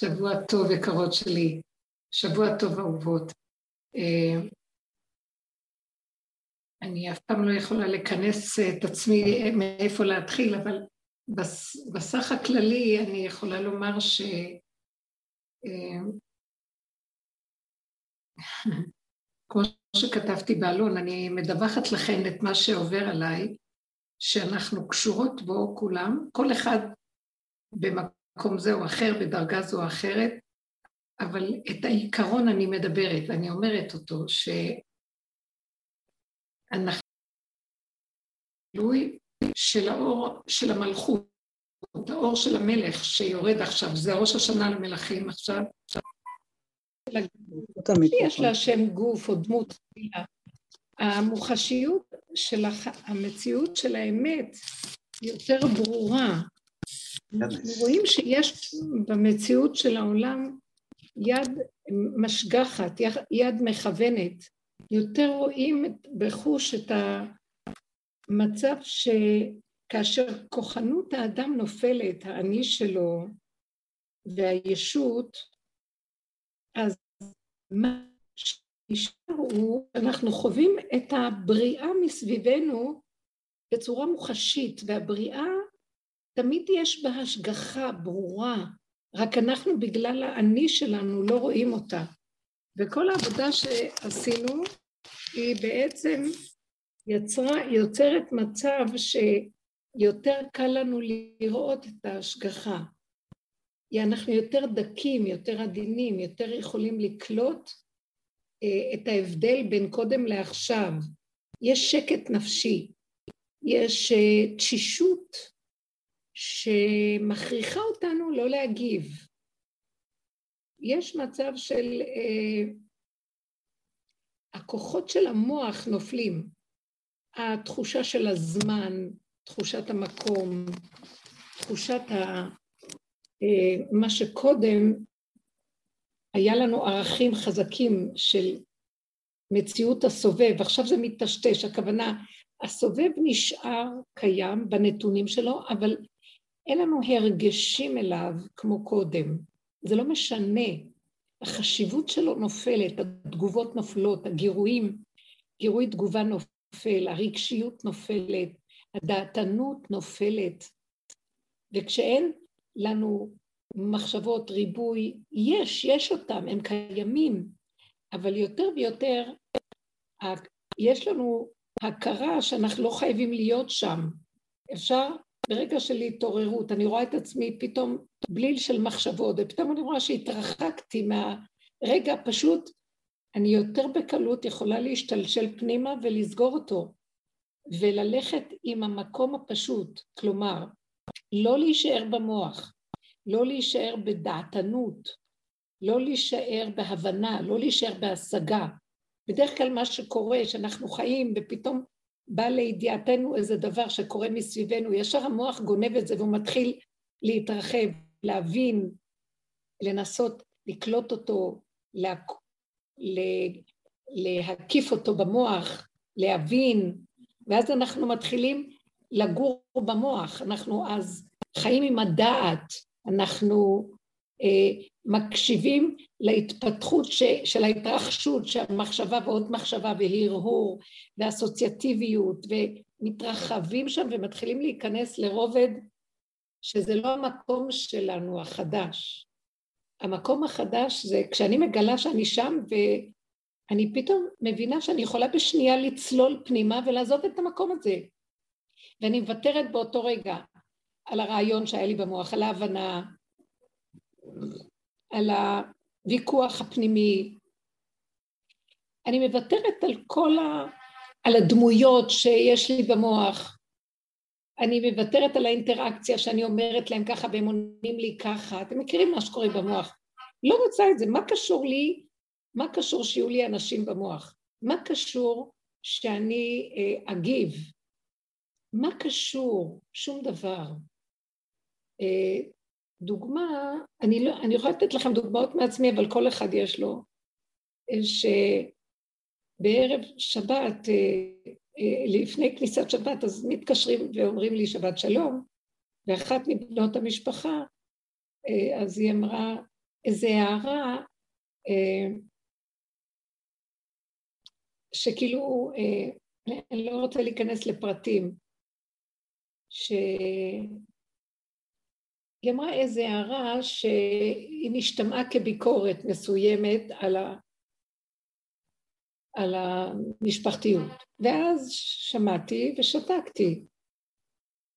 שבוע טוב, יקרות שלי. שבוע טוב, אהובות. אה, אני אף פעם לא יכולה לכנס את עצמי מאיפה להתחיל, אבל בסך הכללי אני יכולה לומר ש... אה, כמו שכתבתי באלון, אני מדווחת לכם את מה שעובר עליי, שאנחנו קשורות בו כולם, כל אחד במקום זה או אחר, בדרגה זו או אחרת, אבל את העיקרון אני מדברת, ואני אומרת אותו, שאנחנו גילוי של האור של המלכות, האור של המלך שיורד עכשיו, זה ראש השנה למלכים עכשיו. יש להשם גוף או דמות תפילה. המוחשיות של המציאות של האמת יותר ברורה. אנחנו רואים שיש במציאות של העולם יד משגחת, יד מכוונת. יותר רואים בחוש את המצב שכאשר כוחנות האדם נופלת, האני שלו והישות, אז מה שנשאר הוא, אנחנו חווים את הבריאה מסביבנו בצורה מוחשית, והבריאה תמיד יש בה השגחה ברורה, רק אנחנו בגלל האני שלנו לא רואים אותה. וכל העבודה שעשינו היא בעצם יצרה, יוצרת מצב שיותר קל לנו לראות את ההשגחה. אנחנו יותר דקים, יותר עדינים, יותר יכולים לקלוט אה, את ההבדל בין קודם לעכשיו. יש שקט נפשי, יש אה, תשישות שמכריחה אותנו לא להגיב. יש מצב של... אה, הכוחות של המוח נופלים. התחושה של הזמן, תחושת המקום, תחושת ה... אה, מה שקודם היה לנו ערכים חזקים של מציאות הסובב, עכשיו זה מטשטש, הכוונה, הסובב נשאר קיים בנתונים שלו, אבל אין לנו הרגשים אליו כמו קודם. זה לא משנה. החשיבות שלו נופלת, התגובות נופלות, הגירויים, גירוי תגובה נופל, הרגשיות נופלת, הדעתנות נופלת. וכשאין לנו מחשבות, ריבוי, יש, יש אותם, הם קיימים, אבל יותר ויותר יש לנו הכרה שאנחנו לא חייבים להיות שם. אפשר ברגע של התעוררות, אני רואה את עצמי פתאום בליל של מחשבות, ופתאום אני רואה שהתרחקתי מהרגע, פשוט אני יותר בקלות יכולה להשתלשל פנימה ולסגור אותו, וללכת עם המקום הפשוט, כלומר, לא להישאר במוח, לא להישאר בדעתנות, לא להישאר בהבנה, לא להישאר בהשגה. בדרך כלל מה שקורה, שאנחנו חיים ופתאום בא לידיעתנו איזה דבר שקורה מסביבנו, ישר המוח גונב את זה והוא מתחיל להתרחב, להבין, לנסות לקלוט אותו, לה... להקיף אותו במוח, להבין, ואז אנחנו מתחילים לגור במוח, אנחנו אז חיים עם הדעת, אנחנו מקשיבים להתפתחות ש, של ההתרחשות, של המחשבה ועוד מחשבה והרהור ואסוציאטיביות ומתרחבים שם ומתחילים להיכנס לרובד שזה לא המקום שלנו החדש. המקום החדש זה כשאני מגלה שאני שם ואני פתאום מבינה שאני יכולה בשנייה לצלול פנימה ולעזוב את המקום הזה. ואני מוותרת באותו רגע על הרעיון שהיה לי במוח, על ההבנה, על הוויכוח הפנימי. אני מוותרת על כל ה... על הדמויות שיש לי במוח. אני מוותרת על האינטראקציה שאני אומרת להם ככה והם עונים לי ככה. אתם מכירים מה שקורה במוח. לא רוצה את זה. מה קשור לי? מה קשור שיהיו לי אנשים במוח? מה קשור שאני אה, אגיב? מה קשור? שום דבר. אה, דוגמה, אני, לא, אני יכולה לתת לכם דוגמאות מעצמי, אבל כל אחד יש לו, שבערב שבת, אה, אה, לפני כניסת שבת, אז מתקשרים ואומרים לי שבת שלום, ואחת מבנות המשפחה, אה, אז היא אמרה, איזו הערה אה, שכאילו, אה, אני לא רוצה להיכנס לפרטים, שהיא אמרה איזו הערה שהיא נשתמעה כביקורת מסוימת על, ה... על המשפחתיות. ואז שמעתי ושתקתי.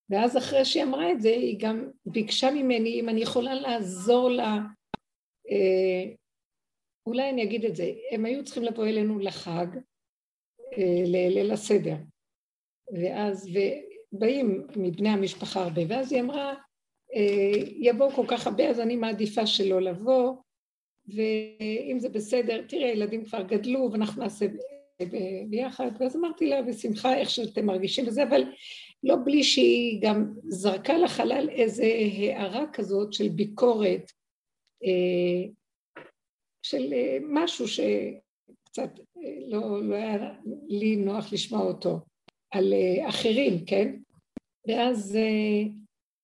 ואז אחרי שהיא אמרה את זה, היא גם ביקשה ממני אם אני יכולה לעזור לה, אה, אולי אני אגיד את זה, הם היו צריכים לבוא אלינו לחג, אה, לליל הסדר, ואז, ובאים מבני המשפחה הרבה, ואז היא אמרה, יבואו כל כך הרבה, אז אני מעדיפה שלא לבוא, ואם זה בסדר, תראי, הילדים כבר גדלו, ואנחנו נעשה ביחד, ואז אמרתי לה, בשמחה, איך שאתם מרגישים וזה, אבל לא בלי שהיא גם זרקה לחלל איזו הערה כזאת של ביקורת, אה, של אה, משהו שקצת אה, לא, לא היה לי נוח לשמוע אותו, על אחרים, כן? ואז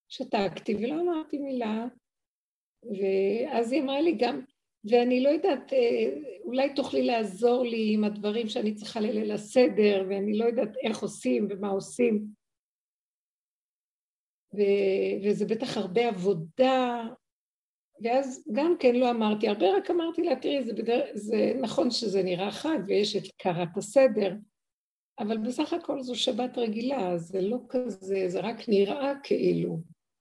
שתקתי ולא אמרתי מילה, ואז היא אמרה לי גם, ואני לא יודעת, אולי תוכלי לעזור לי עם הדברים שאני צריכה לליל הסדר, ואני לא יודעת איך עושים ומה עושים. ו- וזה בטח הרבה עבודה, ואז גם כן לא אמרתי הרבה, רק אמרתי לה, תראי, זה, בדר... זה נכון שזה נראה חג ויש את קרת הסדר, אבל בסך הכל זו שבת רגילה, זה לא כזה, זה רק נראה כאילו,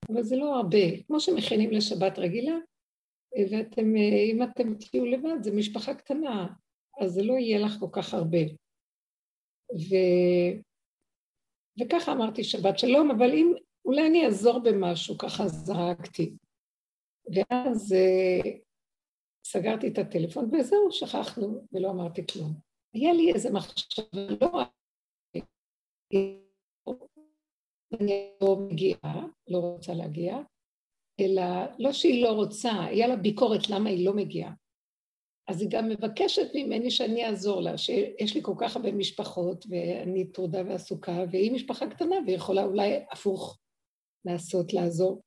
אבל זה לא הרבה. כמו שמכינים לשבת רגילה, ואתם, אם אתם תהיו לבד, זה משפחה קטנה, אז זה לא יהיה לך כל כך הרבה. ו... וככה אמרתי שבת שלום, אבל אם אולי אני אעזור במשהו, ככה זרקתי. ואז uh, סגרתי את הטלפון, וזהו, שכחנו, ולא אמרתי כלום. היה לי איזה מחשבה, לא אני לא מגיעה, לא רוצה להגיע, אלא לא שהיא לא רוצה, היה לה ביקורת למה היא לא מגיעה. אז היא גם מבקשת ממני שאני אעזור לה, שיש לי כל כך הרבה משפחות, ואני טרודה ועסוקה, והיא משפחה קטנה, והיא יכולה אולי הפוך לעשות, לעזור.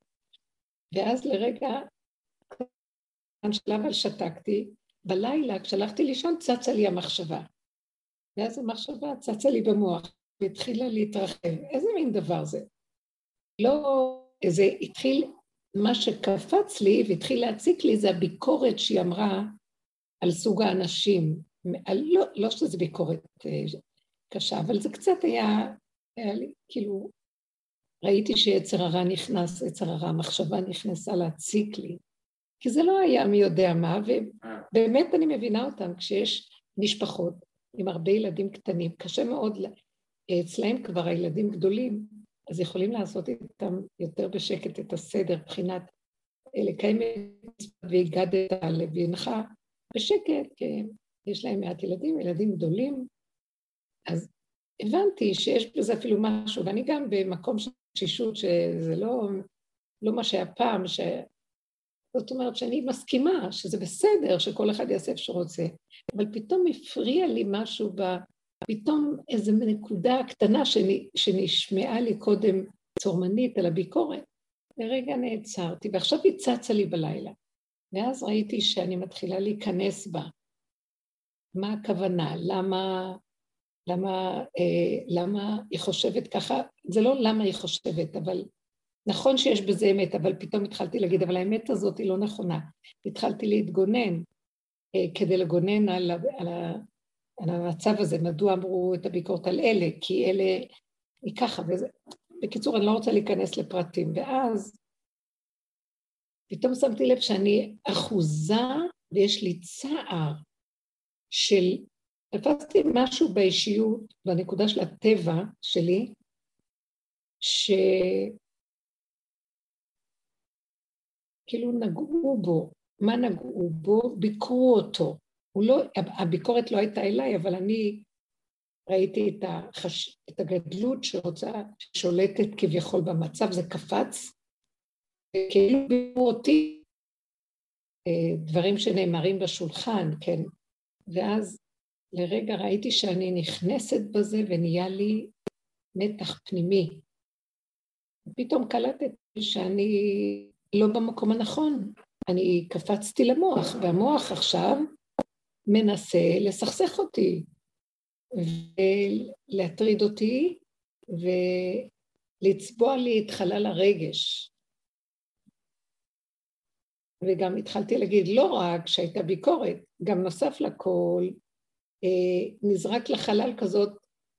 ואז לרגע, אבל שתקתי, בלילה כשהלכתי לישון צצה לי המחשבה. ואז המחשבה צצה לי במוח, והתחילה להתרחב. איזה מין דבר זה? לא, זה התחיל, מה שקפץ לי והתחיל להציק לי זה הביקורת שהיא אמרה על סוג האנשים. על, לא, לא שזה ביקורת אה, קשה, אבל זה קצת היה, היה לי, כאילו, ראיתי שיצר הרע נכנס, יצר הרע, המחשבה נכנסה להציק לי, כי זה לא היה מי יודע מה, ובאמת אני מבינה אותם, כשיש משפחות עם הרבה ילדים קטנים, קשה מאוד, אצלהם כבר הילדים גדולים, אז יכולים לעשות איתם יותר בשקט את הסדר, מבחינת אה, לקיים את והגדת לבנך בשקט, כי יש להם מעט ילדים, ילדים גדולים, אז הבנתי שיש בזה אפילו משהו, ואני גם במקום של תשישות שזה לא, לא מה שהיה פעם, ש... זאת אומרת שאני מסכימה שזה בסדר שכל אחד יעשה איפה שרוצה, אבל פתאום הפריע לי משהו, ב... פתאום איזו נקודה קטנה שנשמעה לי קודם צורמנית על הביקורת, לרגע נעצרתי, ועכשיו היא צצה לי בלילה. ואז ראיתי שאני מתחילה להיכנס בה. מה הכוונה? למה למה, אה, למה היא חושבת ככה, זה לא למה היא חושבת, אבל נכון שיש בזה אמת, אבל פתאום התחלתי להגיד, אבל האמת הזאת היא לא נכונה. התחלתי להתגונן אה, כדי לגונן על, על, על המצב הזה, מדוע אמרו את הביקורת על אלה, כי אלה היא ככה, וזה... בקיצור, אני לא רוצה להיכנס לפרטים. ואז פתאום שמתי לב שאני אחוזה ויש לי צער של תפסתי משהו באישיות, בנקודה של הטבע שלי, שכאילו נגעו בו. מה נגעו בו? ביקרו אותו. לא, הביקורת לא הייתה אליי, אבל אני ראיתי את, החש, את הגדלות שרוצה, ששולטת כביכול במצב, זה קפץ, כאילו ביקרו אותי אה, דברים שנאמרים בשולחן, כן, ואז לרגע ראיתי שאני נכנסת בזה ונהיה לי מתח פנימי. פתאום קלטתי שאני לא במקום הנכון. אני קפצתי למוח, והמוח עכשיו מנסה לסכסך אותי, ולהטריד אותי, ולצבוע לי את חלל הרגש. וגם התחלתי להגיד, לא רק שהייתה ביקורת, גם נוסף לכל, אה, נזרק לחלל כזאת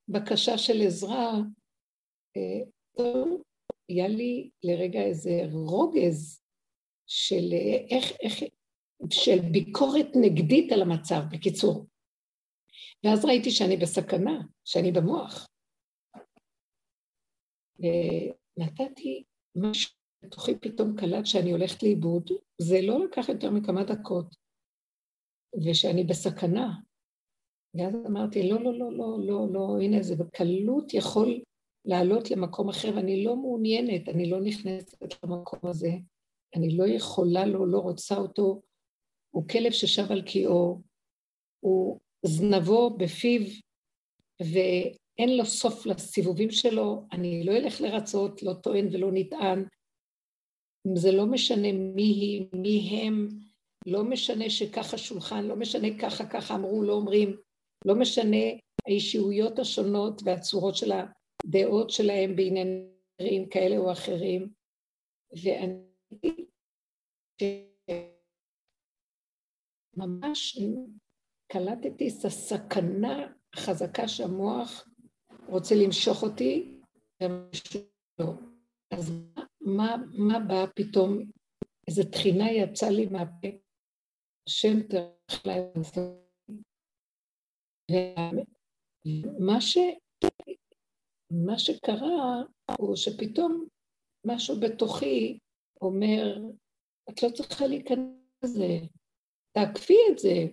בקשה של עזרה, אה, היה לי לרגע איזה רוגז של איך, איך, של ביקורת נגדית על המצב, בקיצור. ואז ראיתי שאני בסכנה, שאני במוח. ונתתי משהו בתוכי פתאום קלט שאני הולכת לאיבוד, זה לא לקח יותר מכמה דקות, ושאני בסכנה. ואז אמרתי, לא, לא, לא, לא, לא, לא, הנה, זה בקלות יכול לעלות למקום אחר, ואני לא מעוניינת, אני לא נכנסת למקום הזה, אני לא יכולה לו, לא רוצה אותו. הוא כלב ששב על קיאו, הוא זנבו בפיו, ואין לו סוף לסיבובים שלו, אני לא אלך לרצות, לא טוען ולא נטען. זה לא משנה מי היא, מי הם, לא משנה שככה שולחן, לא משנה ככה, ככה אמרו, לא אומרים, לא משנה האישיויות השונות והצורות של הדעות שלהם בעניינים כאלה או אחרים. ואני ממש קלטתי את הסכנה החזקה שהמוח רוצה למשוך אותי, לא. אז מה, מה בא פתאום, איזו תחינה יצאה לי מהפה, השם תרח לה ומה ש... מה שקרה הוא שפתאום משהו בתוכי אומר, את לא צריכה להיכנס לזה, תעקפי את זה,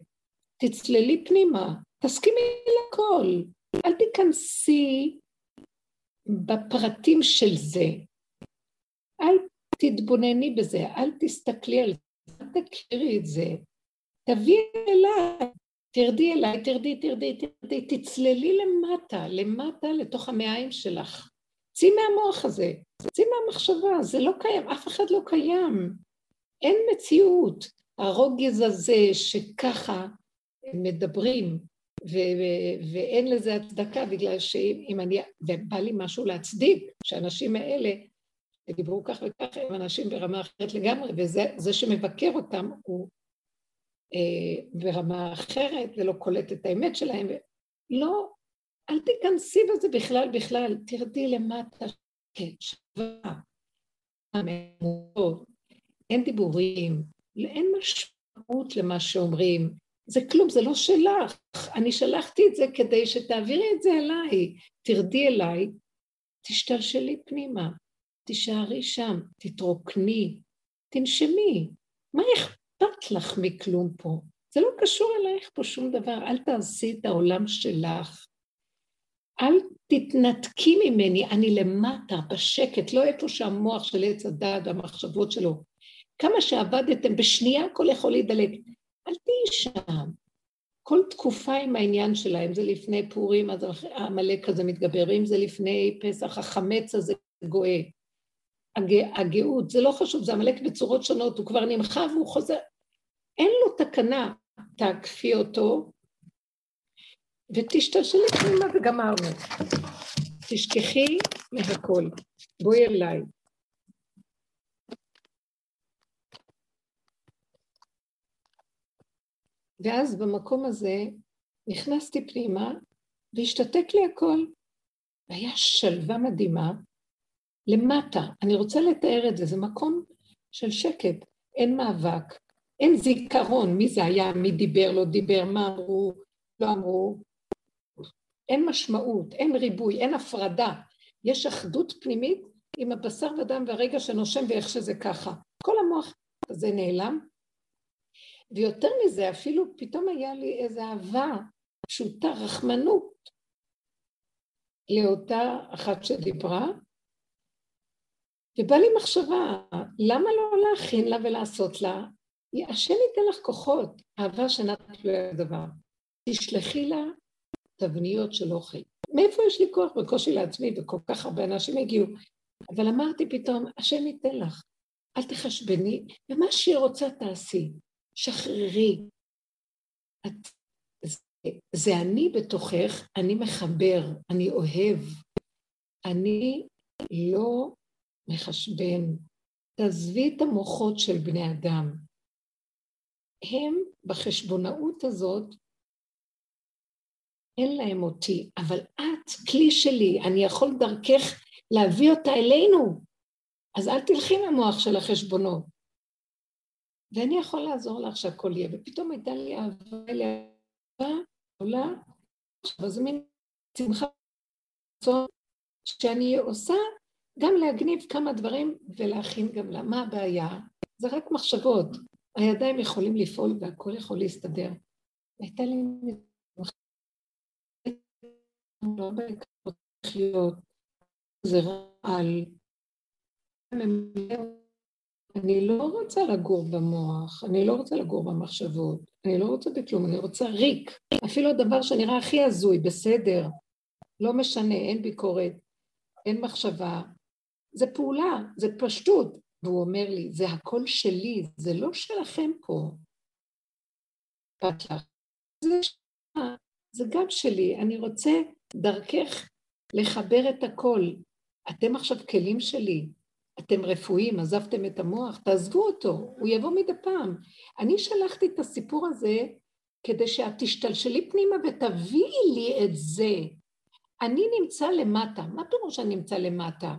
תצללי פנימה, תסכימי לכל, אל תיכנסי בפרטים של זה, אל תתבונני בזה, אל תסתכלי על זה, אל תכירי את זה, תביאי אליי, תרדי אליי, תרדי, תרדי, תרדי, תצללי למטה, למטה לתוך המעיים שלך. צאי מהמוח הזה, צאי מהמחשבה, זה לא קיים, אף אחד לא קיים. אין מציאות. הרוגז הזה שככה מדברים, ו- ואין לזה הצדקה, בגלל שאם אני, ובא לי משהו להצדיק, שהאנשים האלה דיברו כך וכך, הם אנשים ברמה אחרת לגמרי, וזה שמבקר אותם הוא אה, ברמה אחרת ולא קולט את האמת שלהם. לא, אל תיכנסי בזה בכלל בכלל, תרדי למטה, כן, שווה, אין דיבורים, אין משמעות למה שאומרים, זה כלום, זה לא שלך. אני שלחתי את זה כדי שתעבירי את זה אליי. תרדי אליי, תשתלשלי פנימה, תישארי שם, תתרוקני, תנשמי. מה אכפת לך מכלום פה? זה לא קשור אלייך פה שום דבר, אל תעשי את העולם שלך. אל תתנתקי ממני, אני למטה, בשקט, לא איפה שהמוח של עץ הדעת והמחשבות שלו. כמה שעבדתם, בשנייה הכל יכול להידלק. אל תהיי שם. כל תקופה עם העניין שלה, אם זה לפני פורים, אז העמלק הזה מתגבר, אם זה לפני פסח, החמץ הזה גואה. הג... הגאות, זה לא חשוב, זה עמלק בצורות שונות, הוא כבר נמחה והוא חוזר. אין לו תקנה, תעקפי אותו, ותשתלשלי פנימה וגמרנו. תשכחי מהכל, בואי אליי. ואז במקום הזה נכנסתי פנימה והשתתק לי הכל. והיה שלווה מדהימה למטה. אני רוצה לתאר את זה, זה מקום של שקט, אין מאבק, אין זיכרון מי זה היה, מי דיבר, לא דיבר, מה אמרו, לא אמרו. אין משמעות, אין ריבוי, אין הפרדה. יש אחדות פנימית עם הבשר ודם והרגע שנושם ואיך שזה ככה. כל המוח הזה נעלם, ויותר מזה, אפילו פתאום היה לי איזו אהבה פשוטה, רחמנות, לאותה אחת שדיברה, ובא לי מחשבה, למה לא להכין לה ולעשות לה? השם ייתן לך כוחות, אהבה שנתת לו דבר. תשלחי לה תבניות של אוכל. מאיפה יש לי כוח בקושי לעצמי, וכל כך הרבה אנשים הגיעו? אבל אמרתי פתאום, השם ייתן לך. אל תחשבני, ומה שהיא רוצה תעשי. שחררי. את, זה, זה אני בתוכך, אני מחבר, אני אוהב. אני לא מחשבן. תעזבי את המוחות של בני אדם. הם בחשבונאות הזאת, אין להם אותי, אבל את כלי שלי, אני יכול דרכך להביא אותה אלינו. אז אל תלכי מהמוח של החשבונות. ואני יכול לעזור לך שהכל יהיה. ופתאום הייתה לי אהבה, אהבה עולה, עכשיו זה מין שמחה שאני עושה גם להגניב כמה דברים ולהכין גם לה. מה הבעיה? זה רק מחשבות. הידיים יכולים לפעול והכל יכול להסתדר. הייתה לי לא זה רעל. אני לא רוצה לגור במוח, אני לא רוצה לגור במחשבות, אני לא רוצה בכלום, אני רוצה ריק. אפילו הדבר שנראה הכי הזוי, בסדר, לא משנה, אין ביקורת, אין מחשבה. זה פעולה, זה פשטות. והוא אומר לי, זה הכל שלי, זה לא שלכם פה. זה, זה גם שלי, אני רוצה דרכך לחבר את הכל. אתם עכשיו כלים שלי, אתם רפואיים, עזבתם את המוח, תעזבו אותו, הוא יבוא מדי פעם. אני שלחתי את הסיפור הזה כדי שאת תשתלשלי פנימה ותביאי לי את זה. אני נמצא למטה, מה פירוש שאני נמצא למטה?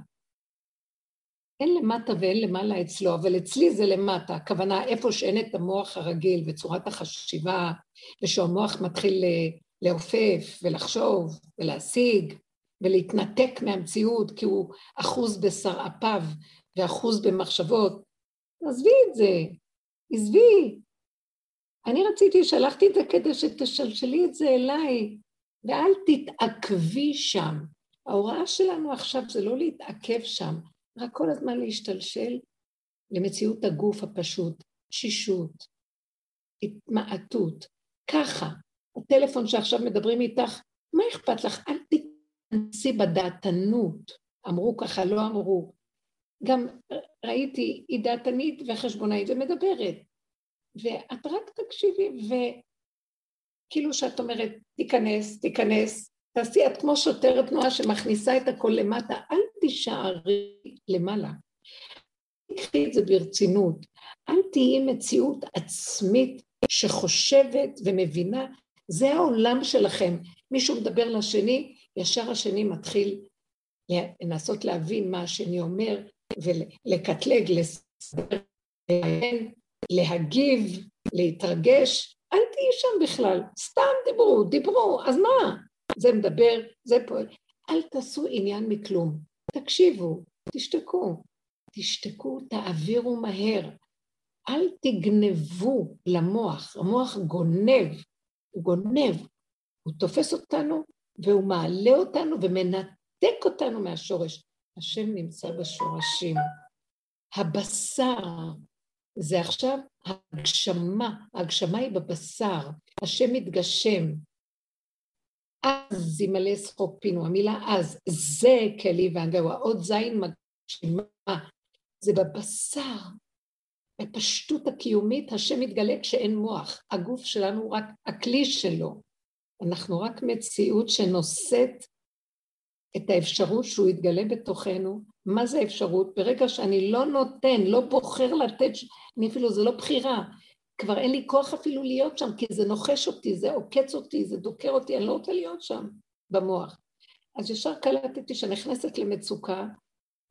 אין למטה ואין למעלה אצלו, אבל אצלי זה למטה, הכוונה איפה שאין את המוח הרגיל וצורת החשיבה, ושהמוח מתחיל לעופף ולחשוב ולהשיג ולהתנתק מהמציאות כי הוא אחוז בשרעפיו ואחוז במחשבות. עזבי את זה, עזבי. אני רציתי, שלחתי את זה כדי שתשלשלי את זה אליי, ואל תתעכבי שם. ההוראה שלנו עכשיו זה לא להתעכב שם, רק כל הזמן להשתלשל למציאות הגוף הפשוט, תשישות, התמעטות. ככה, הטלפון שעכשיו מדברים איתך, מה אכפת לך? אל תיכנסי בדעתנות. אמרו ככה, לא אמרו. גם ראיתי, היא דעתנית וחשבונאית ומדברת. ואת רק תקשיבי, וכאילו שאת אומרת, תיכנס, תיכנס, תעשי, את כמו שוטרת תנועה שמכניסה את הכל למטה, אל תישארי למעלה. תקחי את זה ברצינות. אל תהיי מציאות עצמית שחושבת ומבינה, זה העולם שלכם. מישהו מדבר לשני, ישר השני מתחיל לנסות להבין מה השני אומר, ולקטלג, לסדר, להגיב, להתרגש. אל תהיי שם בכלל, סתם דיברו, דיברו, אז מה? זה מדבר, זה פועל. אל תעשו עניין מכלום. תקשיבו, תשתקו. תשתקו, תעבירו מהר. אל תגנבו למוח, המוח גונב, הוא גונב, הוא תופס אותנו והוא מעלה אותנו ומנתק אותנו מהשורש. השם נמצא בשורשים. הבשר זה עכשיו הגשמה, ההגשמה היא בבשר, השם מתגשם, אז ימלא שחוק פינו, המילה אז, זה כלי והגהו, האות זין מגשימה, זה בבשר, בפשטות הקיומית, השם מתגלה כשאין מוח, הגוף שלנו הוא רק הכלי שלו, אנחנו רק מציאות שנושאת את האפשרות שהוא יתגלה בתוכנו, מה זה אפשרות? ברגע שאני לא נותן, לא בוחר לתת, אני אפילו, זה לא בחירה, כבר אין לי כוח אפילו להיות שם, כי זה נוחש אותי, זה עוקץ אותי, זה דוקר אותי, אני לא רוצה להיות שם במוח. אז ישר קלטתי שנכנסת למצוקה,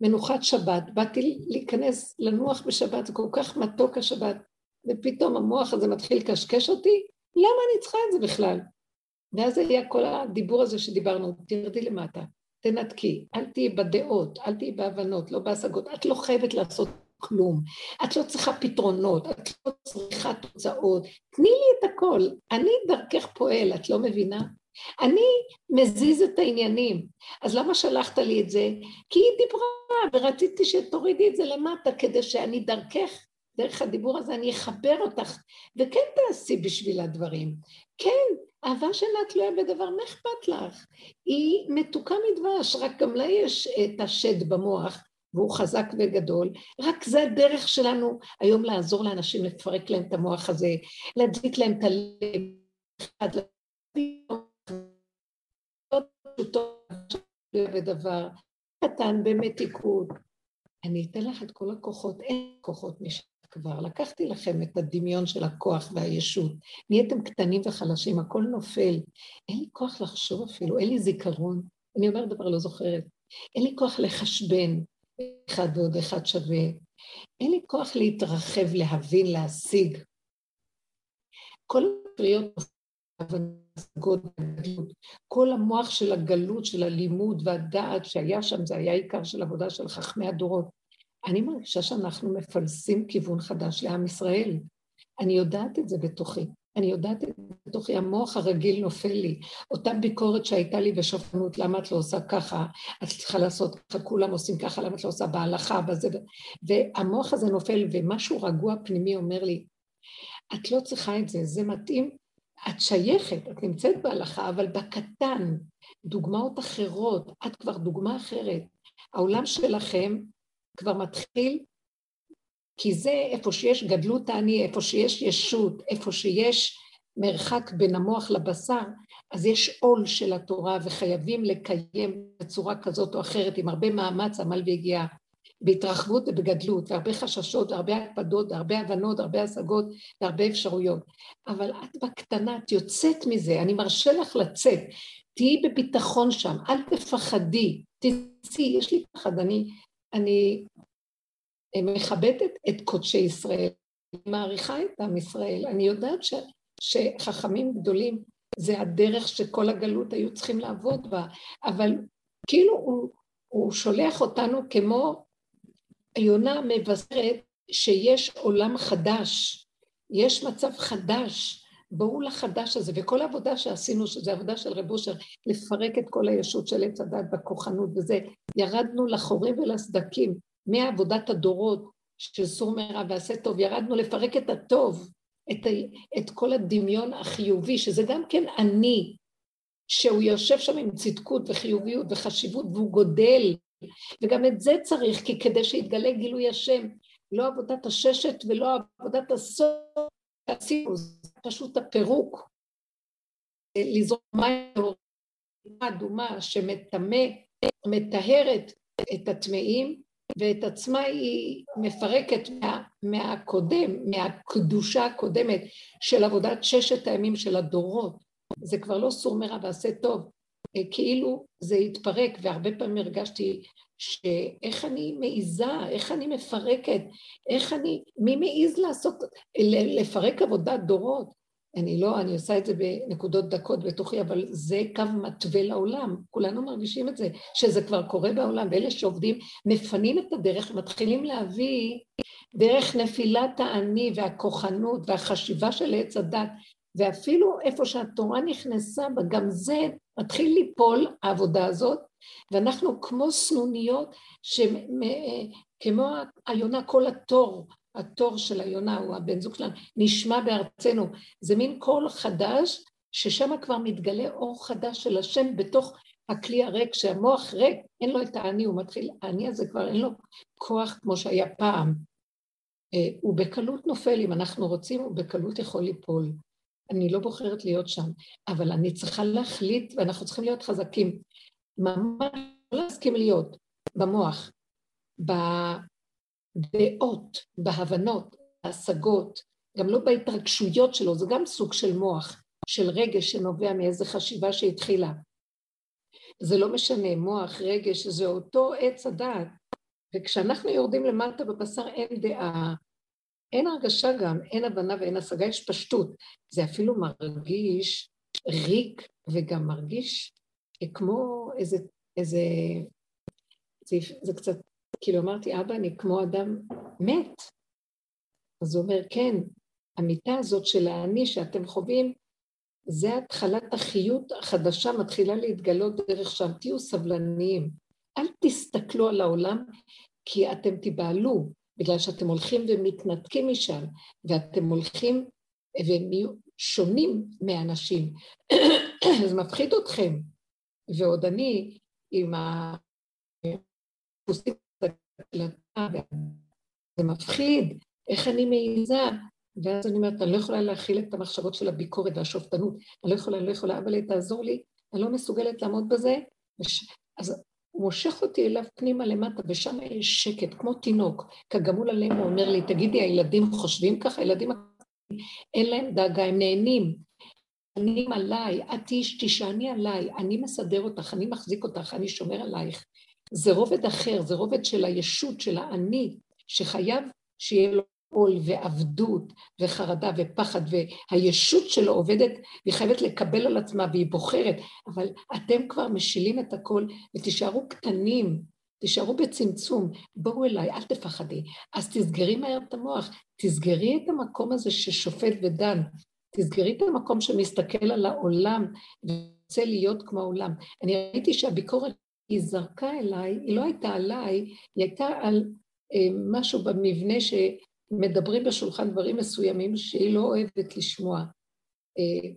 מנוחת שבת, באתי להיכנס, לנוח בשבת, זה כל כך מתוק השבת, ופתאום המוח הזה מתחיל לקשקש אותי, למה אני צריכה את זה בכלל? ואז היה כל הדיבור הזה שדיברנו, תרדי למטה, תנתקי, אל תהיי בדעות, אל תהיי בהבנות, לא בהשגות, את לא חייבת לעשות כלום. את לא צריכה פתרונות, את לא צריכה תוצאות. תני לי את הכל. אני דרכך פועל, את לא מבינה? אני מזיז את העניינים. אז למה שלחת לי את זה? כי היא דיברה, ורציתי שתורידי את זה למטה, כדי שאני דרכך, דרך הדיבור הזה, אני אחבר אותך, וכן תעשי בשביל הדברים. כן, אהבה שאינה תלויה בדבר, מה אכפת לך? היא מתוקה מדבש, רק גם לה יש את השד במוח, והוא חזק וגדול, רק זה הדרך שלנו היום לעזור לאנשים לפרק להם את המוח הזה, להדליק להם את הלב, ודבר קטן במתיקות. אני אתן לך את כל הכוחות, אין כוחות משם כבר. לקחתי לכם את הדמיון של הכוח והישות. נהייתם קטנים וחלשים, הכל נופל. אין לי כוח לחשוב אפילו, אין לי זיכרון. אני אומרת דבר, לא זוכרת. אין לי כוח לחשבן, אחד ועוד אחד שווה. אין לי כוח להתרחב, להבין, להשיג. כל הפריות כל המוח של הגלות, של הלימוד והדעת שהיה שם, זה היה עיקר של עבודה של חכמי הדורות. אני מרגישה שאנחנו מפלסים כיוון חדש לעם ישראל. אני יודעת את זה בתוכי. אני יודעת את זה בתוכי, המוח הרגיל נופל לי. אותה ביקורת שהייתה לי בשופנות, למה את לא עושה ככה? את צריכה לעשות ככה, כולם עושים ככה, למה את לא עושה בהלכה, בזה... והמוח הזה נופל, ומשהו רגוע פנימי אומר לי, את לא צריכה את זה, זה מתאים, את שייכת, את נמצאת בהלכה, אבל בקטן, דוגמאות אחרות, את כבר דוגמה אחרת. העולם שלכם כבר מתחיל, כי זה איפה שיש גדלות האני, איפה שיש ישות, איפה שיש מרחק בין המוח לבשר, אז יש עול של התורה וחייבים לקיים בצורה כזאת או אחרת, עם הרבה מאמץ, עמל והגיעה, בהתרחבות ובגדלות, והרבה חששות, והרבה הקפדות, והרבה הבנות, והרבה השגות, והרבה אפשרויות. אבל את בקטנה, את יוצאת מזה, אני מרשה לך לצאת. תהיי בביטחון שם, אל תפחדי, תצאי, יש לי פחד, אני אני אה, מכבדת את קודשי ישראל, אני מעריכה את עם ישראל, אני יודעת ש, שחכמים גדולים זה הדרך שכל הגלות היו צריכים לעבוד בה, אבל כאילו הוא, הוא שולח אותנו כמו יונה מבשרת שיש עולם חדש, יש מצב חדש, בואו לחדש הזה, וכל העבודה שעשינו, שזו עבודה של רב אושר, לפרק את כל הישות של עץ הדת בכוחנות וזה, ירדנו לחורים ולסדקים, מעבודת הדורות של סור מרע ועשה טוב, ירדנו לפרק את הטוב, את, ה, את כל הדמיון החיובי, שזה גם כן אני, שהוא יושב שם עם צדקות וחיוביות וחשיבות והוא גודל, וגם את זה צריך, כי כדי שיתגלה גילוי השם, לא עבודת הששת ולא עבודת הסוף שעשינו, זה פשוט הפירוק. לזרום מים אדומה שמטמא, מטהרת את הטמאים, ואת עצמה היא מפרקת מה, מהקודם, מהקדושה הקודמת של עבודת ששת הימים של הדורות. זה כבר לא סור מרע ועשה טוב, כאילו זה התפרק, והרבה פעמים הרגשתי שאיך אני מעיזה, איך אני מפרקת, איך אני, מי מעז לעשות, לפרק עבודת דורות? אני לא, אני עושה את זה בנקודות דקות בתוכי, אבל זה קו מתווה לעולם, כולנו מרגישים את זה, שזה כבר קורה בעולם, ואלה שעובדים מפנים את הדרך ומתחילים להביא דרך נפילת האני והכוחנות והחשיבה של עץ הדת, ואפילו איפה שהתורה נכנסה גם זה מתחיל ליפול, העבודה הזאת, ואנחנו כמו סנוניות, כמו היונה, כל התור, התור של היונה, הוא הבן זוג שלנו, נשמע בארצנו. זה מין קול חדש, ששם כבר מתגלה אור חדש של השם בתוך הכלי הריק, שהמוח ריק, אין לו את האני, הוא מתחיל, האני הזה כבר אין לו כוח כמו שהיה פעם. אה, הוא בקלות נופל, אם אנחנו רוצים, הוא בקלות יכול ליפול. אני לא בוחרת להיות שם, אבל אני צריכה להחליט, ואנחנו צריכים להיות חזקים. ממש לא להסכים להיות במוח, בדעות, בהבנות, בהשגות, גם לא בהתרגשויות שלו, זה גם סוג של מוח, של רגש שנובע מאיזו חשיבה שהתחילה. זה לא משנה, מוח, רגש, זה אותו עץ הדעת. וכשאנחנו יורדים למטה בבשר אין דעה, אין הרגשה גם, אין הבנה ואין השגה, יש פשטות. זה אפילו מרגיש ריק וגם מרגיש כמו איזה, איזה, זה, זה קצת, כאילו אמרתי, אבא, אני כמו אדם מת. אז הוא אומר, כן, המיטה הזאת של האני שאתם חווים, זה התחלת החיות החדשה מתחילה להתגלות דרך שם. תהיו סבלניים. אל תסתכלו על העולם, כי אתם תיבהלו, בגלל שאתם הולכים ומתנתקים משם, ואתם הולכים ושונים מאנשים. זה מפחיד אתכם. ועוד אני, עם הדפוסים זה מפחיד, איך אני מעיזה? ואז אני אומרת, אני לא יכולה להכיל את המחשבות של הביקורת והשופטנות, אני לא יכולה, אני לא יכולה, אבל תעזור לי, אני לא מסוגלת לעמוד בזה. אז הוא מושך אותי אליו פנימה למטה, ושם יש שקט, כמו תינוק. כגמול עליהם הוא אומר לי, תגידי, הילדים חושבים ככה? הילדים אין להם דאגה, הם נהנים. אני עליי, את תישעני עליי, אני מסדר אותך, אני מחזיק אותך, אני שומר עלייך. זה רובד אחר, זה רובד של הישות, של האני, שחייב שיהיה לו עול ועבדות וחרדה ופחד, והישות שלו עובדת, היא חייבת לקבל על עצמה והיא בוחרת, אבל אתם כבר משילים את הכל ותישארו קטנים, תישארו בצמצום, בואו אליי, אל תפחדי. אז תסגרי מהר את המוח, תסגרי את המקום הזה ששופט ודן, תסגרי את המקום שמסתכל על העולם ורוצה להיות כמו העולם. אני ראיתי שהביקורת היא זרקה אליי, היא לא הייתה עליי, היא הייתה על אה, משהו במבנה שמדברים בשולחן דברים מסוימים שהיא לא אוהבת לשמוע. אה,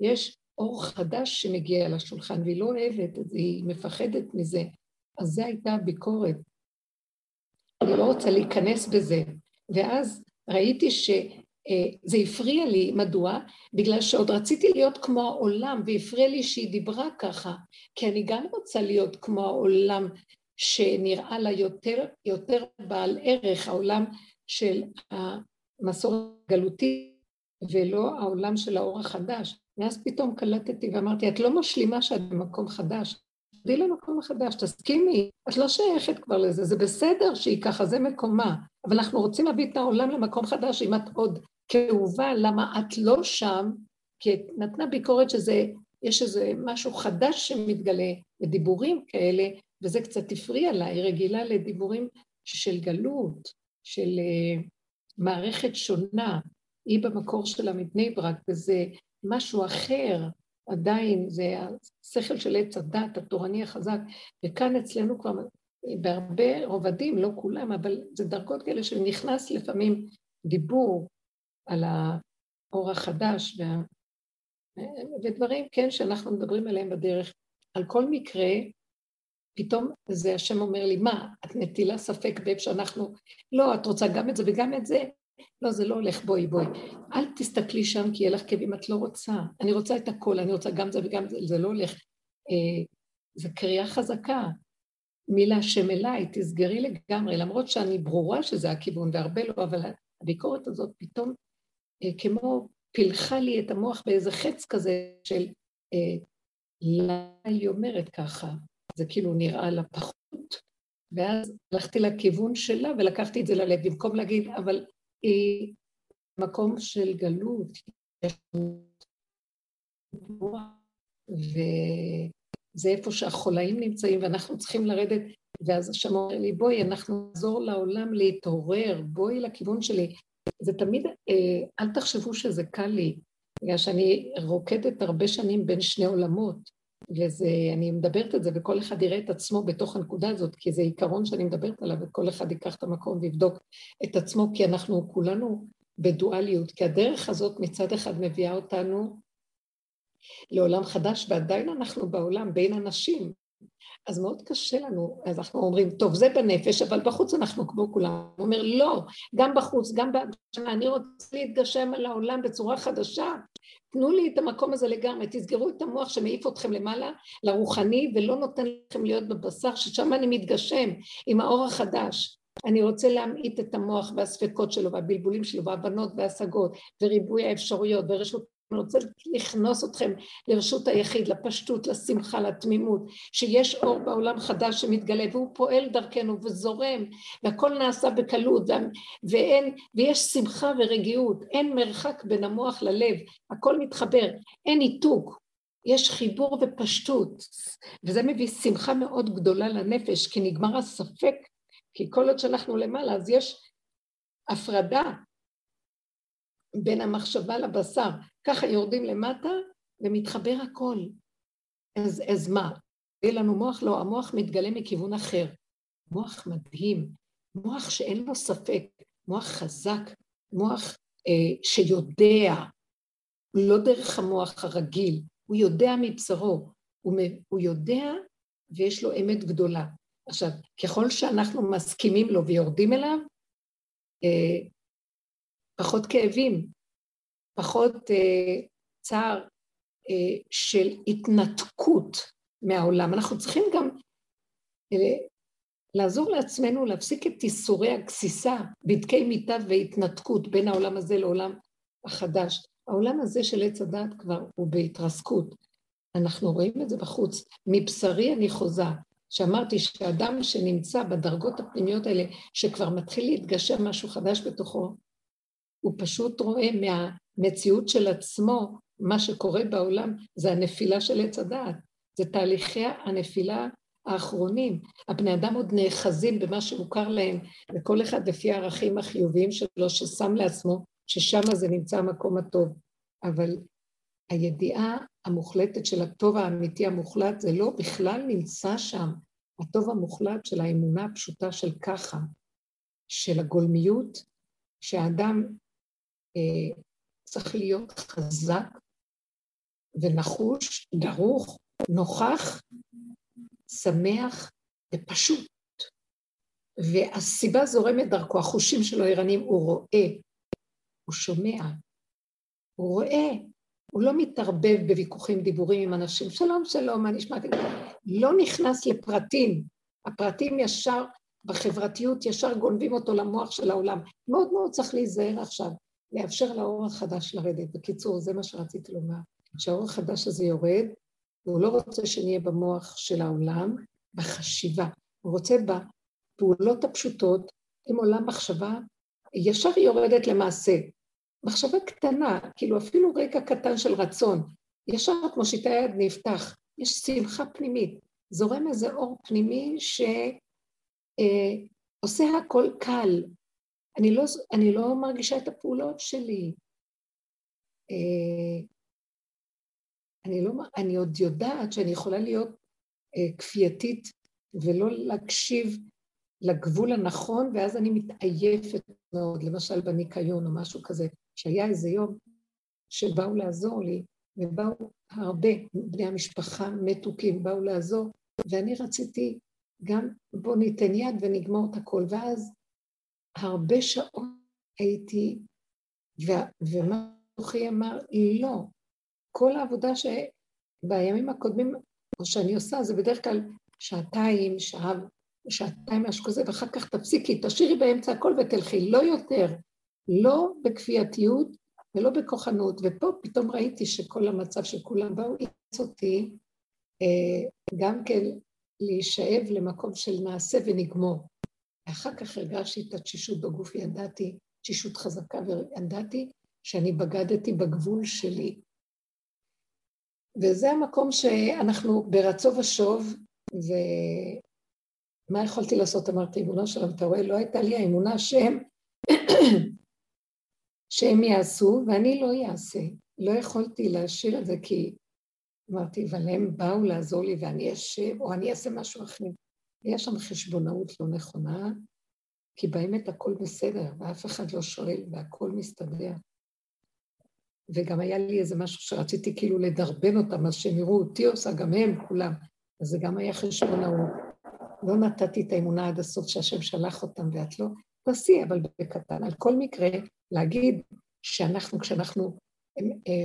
יש אור חדש שמגיע לשולחן והיא לא אוהבת, אז היא מפחדת מזה. אז זו הייתה הביקורת. אני לא רוצה להיכנס בזה. ואז ראיתי ש... אה, זה הפריע לי, מדוע? בגלל שעוד רציתי להיות כמו העולם, והפריע לי שהיא דיברה ככה, כי אני גם רוצה להיות כמו העולם שנראה לה יותר, יותר בעל ערך, העולם של המסורת הגלותית, ולא העולם של האור החדש. ואז פתאום קלטתי ואמרתי, את לא משלימה שאת במקום חדש, תרדי למקום החדש, תסכימי, את לא שייכת כבר לזה, זה בסדר שהיא ככה, זה מקומה, אבל אנחנו רוצים להביא את העולם למקום חדש, אם את עוד כאובה, למה את לא שם, כי את נתנה ביקורת שזה, יש איזה משהו חדש שמתגלה, ודיבורים כאלה, וזה קצת הפריע לה, היא רגילה לדיבורים של גלות, של uh, מערכת שונה, היא במקור שלה מבני ברק, וזה משהו אחר, עדיין, זה השכל של עץ הדת, התורני החזק, וכאן אצלנו כבר בהרבה רובדים, לא כולם, אבל זה דרגות כאלה שנכנס לפעמים דיבור על האור החדש וה... ודברים, כן, שאנחנו מדברים עליהם בדרך. על כל מקרה, פתאום זה השם אומר לי, מה, את מטילה ספק באיפה שאנחנו, לא, את רוצה גם את זה וגם את זה? לא, זה לא הולך, בואי, בואי. אל תסתכלי שם כי יהיה לך כאבים, את לא רוצה. אני רוצה את הכל, אני רוצה גם זה וגם זה, זה לא הולך. אה, זו קריאה חזקה. מילה השם אליי, תסגרי לגמרי, למרות שאני ברורה שזה הכיוון, והרבה לא, אבל הביקורת הזאת פתאום כמו פילחה לי את המוח באיזה חץ כזה של אה, למה היא אומרת ככה? זה כאילו נראה לה פחות, ואז הלכתי לכיוון שלה ולקחתי את זה ללב, במקום להגיד, אבל היא מקום של גלות, וזה איפה שהחולאים נמצאים ואנחנו צריכים לרדת, ואז השם אומר לי, בואי, אנחנו נעזור לעולם להתעורר, בואי לכיוון שלי, זה תמיד, אה, אל תחשבו שזה קל לי, בגלל שאני רוקדת הרבה שנים בין שני עולמות, ואני מדברת את זה, וכל אחד יראה את עצמו בתוך הנקודה הזאת, כי זה עיקרון שאני מדברת עליו, וכל אחד ייקח את המקום ויבדוק את עצמו, כי אנחנו כולנו בדואליות, כי הדרך הזאת מצד אחד מביאה אותנו לעולם חדש, ועדיין אנחנו בעולם בין אנשים, אז מאוד קשה לנו, אז אנחנו אומרים, טוב, זה בנפש, אבל בחוץ אנחנו כמו כולם. הוא אומר, לא, גם בחוץ, גם בהגשמה, אני רוצה להתגשם על העולם בצורה חדשה. תנו לי את המקום הזה לגמרי, תסגרו את המוח שמעיף אתכם למעלה, לרוחני, ולא נותן לכם להיות בבשר, ששם אני מתגשם, עם האור החדש. אני רוצה להמעיט את המוח והספקות שלו, והבלבולים שלו, וההבנות וההשגות, וריבוי האפשרויות, ורשות אני רוצה לכנוס אתכם לרשות היחיד, לפשטות, לשמחה, לתמימות, שיש אור בעולם חדש שמתגלה והוא פועל דרכנו וזורם והכל נעשה בקלות ואין, ויש שמחה ורגיעות, אין מרחק בין המוח ללב, הכל מתחבר, אין ניתוק, יש חיבור ופשטות וזה מביא שמחה מאוד גדולה לנפש כי נגמר הספק, כי כל עוד שאנחנו למעלה אז יש הפרדה בין המחשבה לבשר, ככה יורדים למטה ומתחבר הכל. אז, אז מה? יהיה לנו מוח? לא, המוח מתגלה מכיוון אחר. מוח מדהים, מוח שאין לו ספק, מוח חזק, מוח אה, שיודע, לא דרך המוח הרגיל, הוא יודע מבשרו, הוא, הוא יודע ויש לו אמת גדולה. עכשיו, ככל שאנחנו מסכימים לו ויורדים אליו, אה, פחות כאבים, פחות אה, צער אה, של התנתקות מהעולם. אנחנו צריכים גם אה, לעזור לעצמנו להפסיק את איסורי הגסיסה, בדקי מיטה והתנתקות בין העולם הזה לעולם החדש. העולם הזה של עץ הדת כבר הוא בהתרסקות. אנחנו רואים את זה בחוץ. מבשרי אני חוזה, שאמרתי שאדם שנמצא בדרגות הפנימיות האלה, שכבר מתחיל להתגשם משהו חדש בתוכו, הוא פשוט רואה מהמציאות של עצמו, מה שקורה בעולם, זה הנפילה של עץ הדעת. זה תהליכי הנפילה האחרונים. הבני אדם עוד נאחזים במה שמוכר להם, וכל אחד לפי הערכים החיוביים שלו, ששם לעצמו ששם זה נמצא המקום הטוב. אבל הידיעה המוחלטת של הטוב האמיתי המוחלט, זה לא בכלל נמצא שם. הטוב המוחלט של האמונה הפשוטה של ככה, של הגולמיות, שהאדם אה, צריך להיות חזק ונחוש, דרוך, נוכח, שמח ופשוט. והסיבה זורמת דרכו, החושים שלו ערניים, הוא רואה, הוא שומע, הוא רואה, הוא לא מתערבב בוויכוחים, דיבורים עם אנשים, שלום, שלום, מה נשמע? לא נכנס לפרטים. הפרטים ישר, בחברתיות, ישר גונבים אותו למוח של העולם. מאוד מאוד צריך להיזהר עכשיו, לאפשר לאור החדש לרדת. בקיצור, זה מה שרציתי לומר, שהאור החדש הזה יורד, והוא לא רוצה שנהיה במוח של העולם, בחשיבה. הוא רוצה בפעולות הפשוטות, עם עולם מחשבה, ישר יורדת למעשה. מחשבה קטנה, כאילו אפילו רגע קטן של רצון, ישר כמו שיטה יד נפתח, יש שמחה פנימית, זורם איזה אור פנימי שעושה אה, הכל קל. אני לא, אני לא מרגישה את הפעולות שלי. אה, אני, לא, אני עוד יודעת שאני יכולה להיות אה, כפייתית ולא להקשיב לגבול הנכון, ואז אני מתעייפת מאוד, למשל בניקיון או משהו כזה, שהיה איזה יום שבאו לעזור לי, ובאו הרבה בני המשפחה מתוקים, באו לעזור, ואני רציתי גם בוא ניתן יד ונגמור את הכל, ואז הרבה שעות הייתי, ו, ומה אוכי אמר, לא, כל העבודה שבימים הקודמים, או שאני עושה, זה בדרך כלל שעתיים, שעה, שעתיים, משהו כזה, ואחר כך תפסיקי, תשאירי באמצע הכל ותלכי, לא יותר. לא בכפייתיות ולא בכוחנות, ופה פתאום ראיתי שכל המצב שכולם באו איץ אותי, אה, גם כן להישאב למקום של נעשה ונגמור. ואחר כך הרגשתי את התשישות בגוף, ידעתי, תשישות חזקה, וידעתי שאני בגדתי בגבול שלי. וזה המקום שאנחנו ברצו ושוב, ומה יכולתי לעשות? אמרתי, אמונה שלום, אתה רואה, לא הייתה לי האמונה שהם שהם יעשו ואני לא אעשה. לא יכולתי להשאיר את זה כי אמרתי, אבל הם באו לעזור לי ואני אשב, או אני אעשה משהו אחר. יש שם חשבונאות לא נכונה, כי באמת הכל בסדר, ואף אחד לא שואל, והכל מסתדר. וגם היה לי איזה משהו שרציתי כאילו לדרבן אותם, אז שהם יראו אותי עושה, גם הם, כולם. אז זה גם היה חשבונאות. לא נתתי את האמונה עד הסוף שהשם שלח אותם ואת לא, תעשי, אבל בקטן. על כל מקרה, להגיד שאנחנו, כשאנחנו, אה,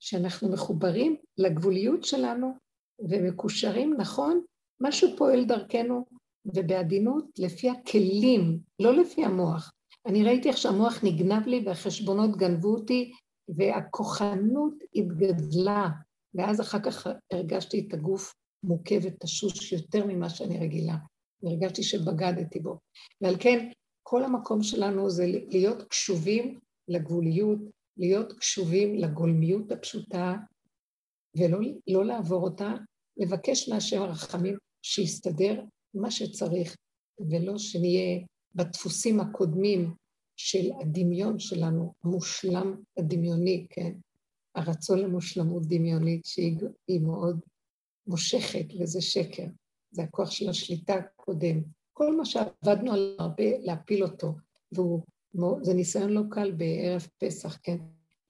שאנחנו מחוברים לגבוליות שלנו ומקושרים נכון, משהו פועל דרכנו ובעדינות לפי הכלים, לא לפי המוח. אני ראיתי איך שהמוח נגנב לי והחשבונות גנבו אותי והכוחנות התגדלה, ואז אחר כך הרגשתי את הגוף מוכה ותשוש יותר ממה שאני רגילה. והרגשתי שבגדתי בו. ועל כן, כל המקום שלנו זה להיות קשובים לגבוליות, להיות קשובים לגולמיות הפשוטה, ולא לא לעבור אותה, לבקש מהשם הרחמים שיסתדר מה שצריך, ולא שנהיה בדפוסים הקודמים של הדמיון שלנו, המושלם הדמיוני, כן? הרצון למושלמות דמיונית שהיא מאוד מושכת, וזה שקר. זה הכוח של השליטה הקודם. כל מה שעבדנו על הרבה, להפיל אותו, וזה ניסיון לא קל בערב פסח, כן?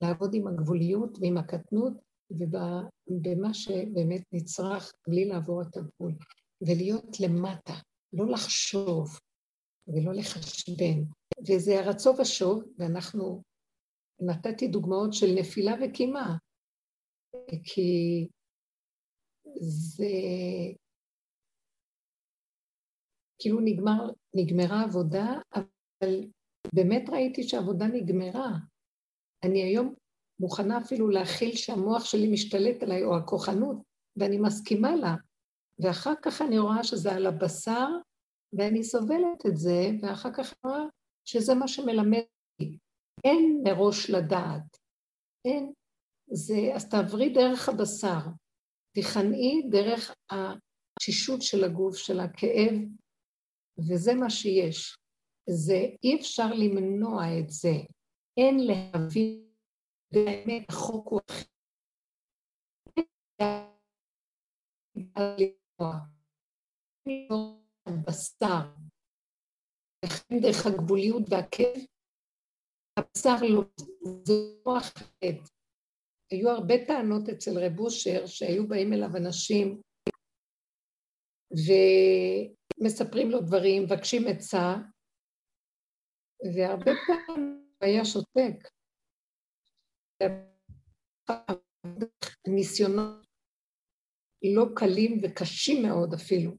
לעבוד עם הגבוליות ועם הקטנות ובמה שבאמת נצרך בלי לעבור את הגבול. ולהיות למטה, לא לחשוב ולא לחשבן. וזה הרצו ושוב, ואנחנו, נתתי דוגמאות של נפילה וקימה, כי זה כאילו נגמר, נגמרה עבודה, אבל באמת ראיתי שהעבודה נגמרה. אני היום מוכנה אפילו להכיל שהמוח שלי משתלט עליי, או הכוחנות, ואני מסכימה לה. ואחר כך אני רואה שזה על הבשר, ואני סובלת את זה, ואחר כך אני רואה שזה מה שמלמד לי. אין מראש לדעת. אין. זה, אז תעברי דרך הבשר. תיכנעי דרך התשישות של הגוף, של הכאב, וזה מה שיש. זה, אי אפשר למנוע את זה. אין להבין באמת, החוק הוא אחר. בשר, לכן דרך הגבוליות והכאב, הבשר לא, זה לא אחרת. היו הרבה טענות אצל רב אושר שהיו באים אליו אנשים ומספרים לו דברים, מבקשים עצה, והרבה פעמים היה שותק. ניסיונות לא קלים וקשים מאוד אפילו.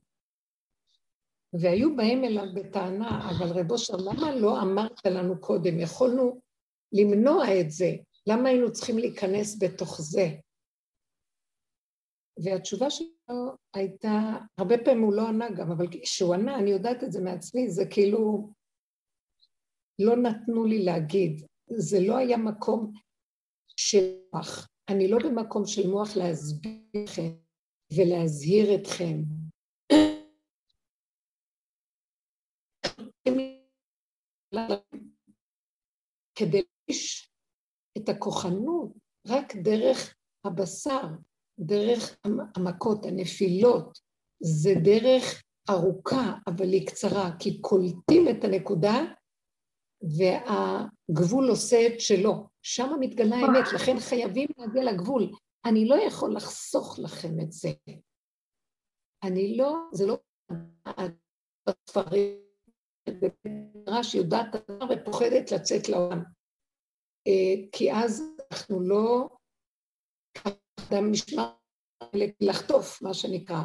והיו באים אליו בטענה, אבל רב אושר, למה לא אמרת לנו קודם? יכולנו למנוע את זה. למה היינו צריכים להיכנס בתוך זה? והתשובה שלו הייתה, הרבה פעמים הוא לא ענה גם, אבל כשהוא ענה, אני יודעת את זה מעצמי, זה כאילו לא נתנו לי להגיד. זה לא היה מקום של מוח. אני לא במקום של מוח להסביר לכם ולהזהיר אתכם. כדי להגיש את הכוחנות רק דרך הבשר, דרך המכות, הנפילות, זה דרך ארוכה, אבל היא קצרה, כי קולטים את הנקודה והגבול עושה את שלו. שם מתגלה האמת, לכן חייבים להגיע לגבול. אני לא יכול לחסוך לכם את זה. אני לא, זה לא בספרים, רש"י יודעת דבר ופוחדת לצאת לעולם. אה, כי אז אנחנו לא, אדם נשמע לחטוף, מה שנקרא.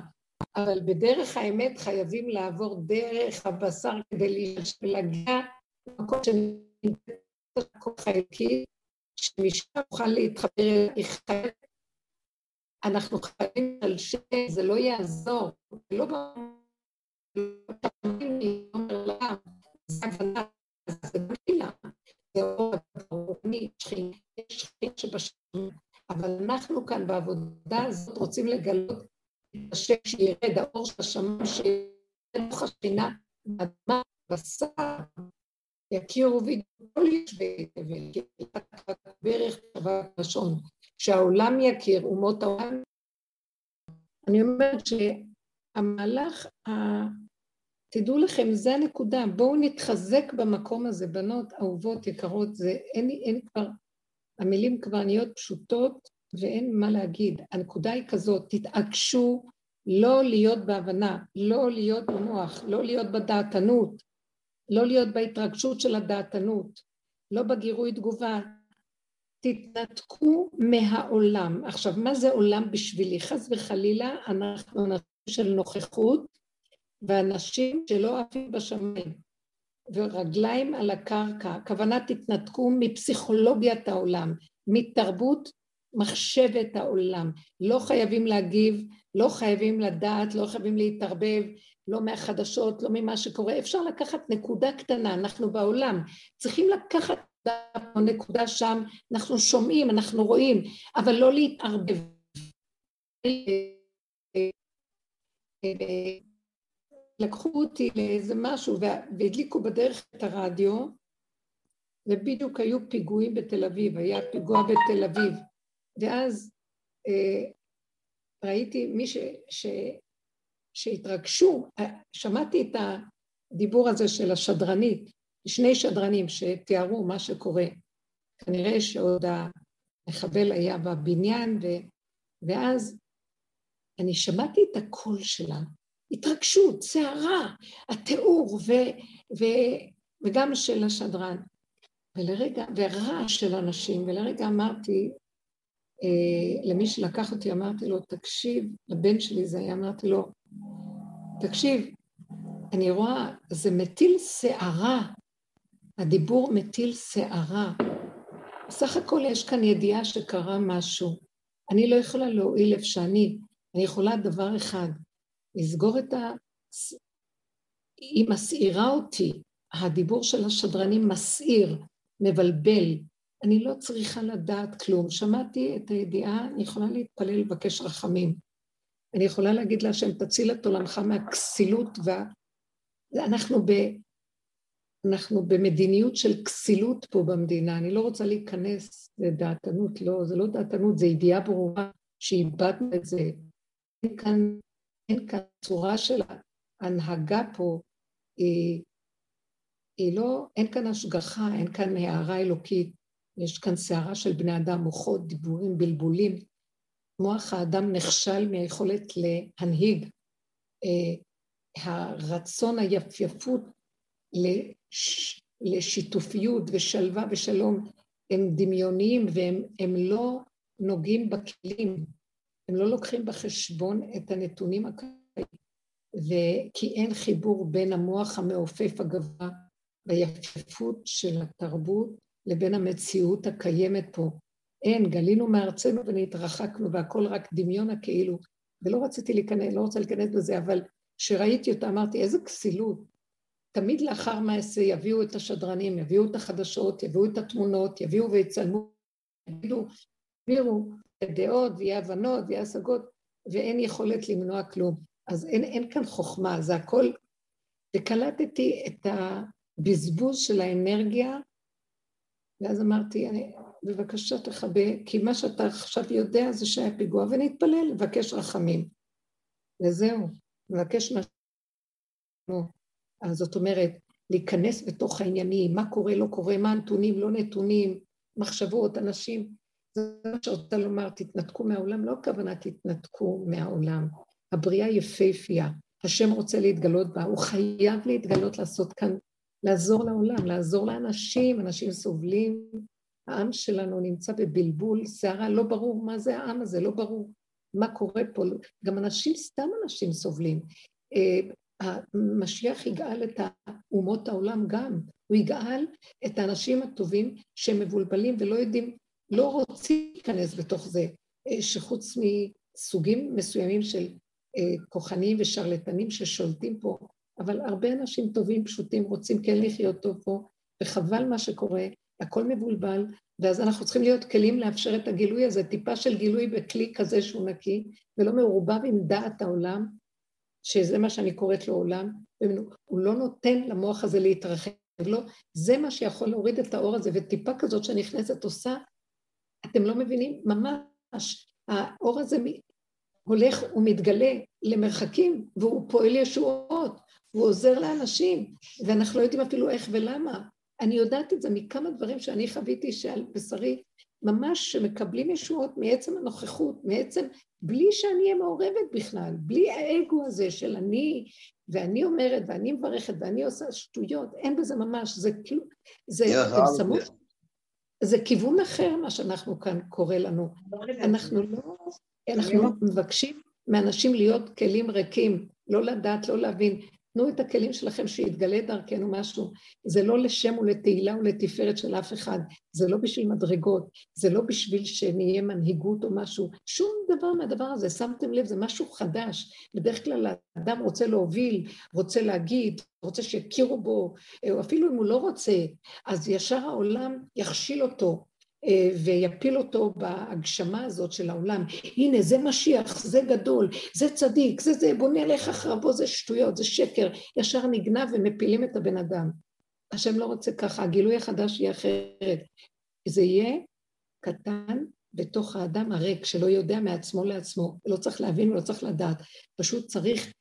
אבל בדרך האמת חייבים לעבור דרך הבשר כדי להגיע למקום שנמצא הערכי, שמשם נוכל להתחבר אל אנחנו חייבים על שם, זה לא יעזור, זה לא זה הבנה, זה מילה, זה אור הרוחני, יש שכין שבשם, אבל אנחנו כאן בעבודה הזאת רוצים לגלות את השם שירד, האור של השמיים שירד השכינה, אדמה, בשר, יכירו וידעו כל יושבי תבל, כי בערך שבת לשון, שהעולם יכיר, אומות העולם. אני אומרת שהמהלך, ה... תדעו לכם, זה הנקודה, בואו נתחזק במקום הזה, בנות אהובות, יקרות, זה, אין, אין כבר, המילים כבר נהיות פשוטות ואין מה להגיד. הנקודה היא כזאת, תתעקשו לא להיות בהבנה, לא להיות במוח, לא להיות בדעתנות, לא להיות בהתרגשות של הדעתנות, לא בגירוי תגובה. תתנתקו מהעולם. עכשיו, מה זה עולם בשבילי? חס וחלילה, אנחנו אנשים של נוכחות ואנשים שלא עפים בשמיים, ורגליים על הקרקע. הכוונה תתנתקו מפסיכולוגיית העולם, מתרבות מחשבת העולם. לא חייבים להגיב, לא חייבים לדעת, לא חייבים להתערבב, לא מהחדשות, לא ממה שקורה. אפשר לקחת נקודה קטנה, אנחנו בעולם. צריכים לקחת נקודה שם, אנחנו שומעים, אנחנו רואים, אבל לא להתערבב. לקחו אותי לאיזה משהו והדליקו בדרך את הרדיו, ובדיוק היו פיגועים בתל אביב, היה פיגוע בתל אביב, ואז אה, ראיתי מי ש, ש, שהתרגשו, שמעתי את הדיבור הזה של השדרנית, שני שדרנים שתיארו מה שקורה. כנראה שעוד המחבל היה בבניין, ו... ואז אני שמעתי את הקול שלה, התרגשות, סערה, התיאור, ו, ו, וגם של השדרן. ולרגע, ורעש של אנשים, ולרגע אמרתי, אה, למי שלקח אותי, אמרתי לו, תקשיב, לבן שלי זה היה, אמרתי לו, תקשיב, אני רואה, זה מטיל שערה, הדיבור מטיל שערה. בסך הכל יש כאן ידיעה שקרה משהו. אני לא יכולה להועיל איפה שאני, אני יכולה דבר אחד, לסגור את ה... היא מסעירה אותי, הדיבור של השדרנים מסעיר, מבלבל, אני לא צריכה לדעת כלום. שמעתי את הידיעה, אני יכולה להתפלל, לבקש רחמים. אני יכולה להגיד להשם, תציל את עולמך מהכסילות וה... ב... אנחנו במדיניות של כסילות פה במדינה, אני לא רוצה להיכנס לדעתנות, לא, זה לא דעתנות, זה ידיעה ברורה שאיבדנו את זה. אין כאן, אין כאן צורה של ההנהגה פה, היא, היא לא, אין כאן השגחה, אין כאן הערה אלוקית, יש כאן סערה של בני אדם, מוחות, דיבורים, בלבולים. מוח האדם נכשל מהיכולת להנהיג. אה, הרצון היפייפות לש, לשיתופיות ושלווה ושלום הם דמיוניים והם לא נוגעים בכלים, הם לא לוקחים בחשבון את הנתונים הקיימים, כי אין חיבור בין המוח המעופף הגבוה והיפייפות של התרבות לבין המציאות הקיימת פה. אין, גלינו מארצנו ונתרחקנו והכל רק דמיון הכאילו. ולא רציתי להיכנס, לא רוצה להיכנס בזה, אבל כשראיתי אותה אמרתי, איזה כסילות. תמיד לאחר מעשה יביאו את השדרנים, יביאו את החדשות, יביאו את התמונות, יביאו ויצלמו, יגידו, יביאו דעות ויהיה הבנות ויהיה השגות, ואין יכולת למנוע כלום. אז אין, אין כאן חוכמה, זה הכל... וקלטתי את הבזבוז של האנרגיה ואז אמרתי, אני, בבקשה תכבה, כי מה שאתה עכשיו יודע זה שהיה פיגוע, ונתפלל, לבקש רחמים. וזהו, לבקש מה... אז זאת אומרת, להיכנס בתוך העניינים, מה קורה, לא קורה, מה הנתונים, לא נתונים, מחשבות, אנשים. זה מה שרוצה לומר, תתנתקו מהעולם, לא הכוונה תתנתקו מהעולם. הבריאה יפהפייה, השם רוצה להתגלות בה, הוא חייב להתגלות לעשות כאן לעזור לעולם, לעזור לאנשים, אנשים סובלים. העם שלנו נמצא בבלבול, סערה, לא ברור מה זה העם הזה, לא ברור מה קורה פה. גם אנשים, סתם אנשים סובלים. אה, המשיח יגאל את אומות העולם גם, הוא יגאל את האנשים הטובים שהם מבולבלים ולא יודעים, לא רוצים להיכנס בתוך זה, אה, שחוץ מסוגים מסוימים של אה, כוחנים ושרלטנים ששולטים פה אבל הרבה אנשים טובים, פשוטים, רוצים כן לחיות טוב פה, וחבל מה שקורה, הכל מבולבל, ואז אנחנו צריכים להיות כלים לאפשר את הגילוי הזה, טיפה של גילוי בכלי כזה שהוא נקי, ולא מעורבב עם דעת העולם, שזה מה שאני קוראת לו עולם, הוא לא נותן למוח הזה להתרחב, לא, זה מה שיכול להוריד את האור הזה, וטיפה כזאת שנכנסת עושה, אתם לא מבינים, ממש, האור הזה הולך ומתגלה למרחקים, והוא פועל ישועות, והוא עוזר לאנשים, ואנחנו לא יודעים אפילו איך ולמה. אני יודעת את זה מכמה דברים שאני חוויתי שעל בשרי, ממש שמקבלים ישועות מעצם הנוכחות, מעצם, בלי שאני אהיה מעורבת בכלל, בלי האגו הזה של אני, ואני אומרת, ואני מברכת, ואני עושה שטויות, אין בזה ממש, זה כאילו, זה, אתם שמו, זה כיוון אחר מה שאנחנו כאן קורה לנו. אנחנו לא, אנחנו מבקשים מאנשים להיות כלים ריקים, לא לדעת, לא להבין. תנו את הכלים שלכם שיתגלה דרכנו משהו. זה לא לשם ולתהילה ולתפארת של אף אחד, זה לא בשביל מדרגות, זה לא בשביל שנהיה מנהיגות או משהו, שום דבר מהדבר הזה, שמתם לב, זה משהו חדש. בדרך כלל האדם רוצה להוביל, רוצה להגיד, רוצה שיכירו בו, אפילו אם הוא לא רוצה, אז ישר העולם יכשיל אותו, ויפיל אותו בהגשמה הזאת של העולם. הנה, זה משיח, זה גדול, זה צדיק, זה זה, בוא נלך אחריו, זה שטויות, זה שקר. ישר נגנב ומפילים את הבן אדם. השם לא רוצה ככה, הגילוי החדש יהיה אחרת. זה יהיה קטן בתוך האדם הריק, שלא יודע מעצמו לעצמו, לא צריך להבין ולא צריך לדעת, פשוט צריך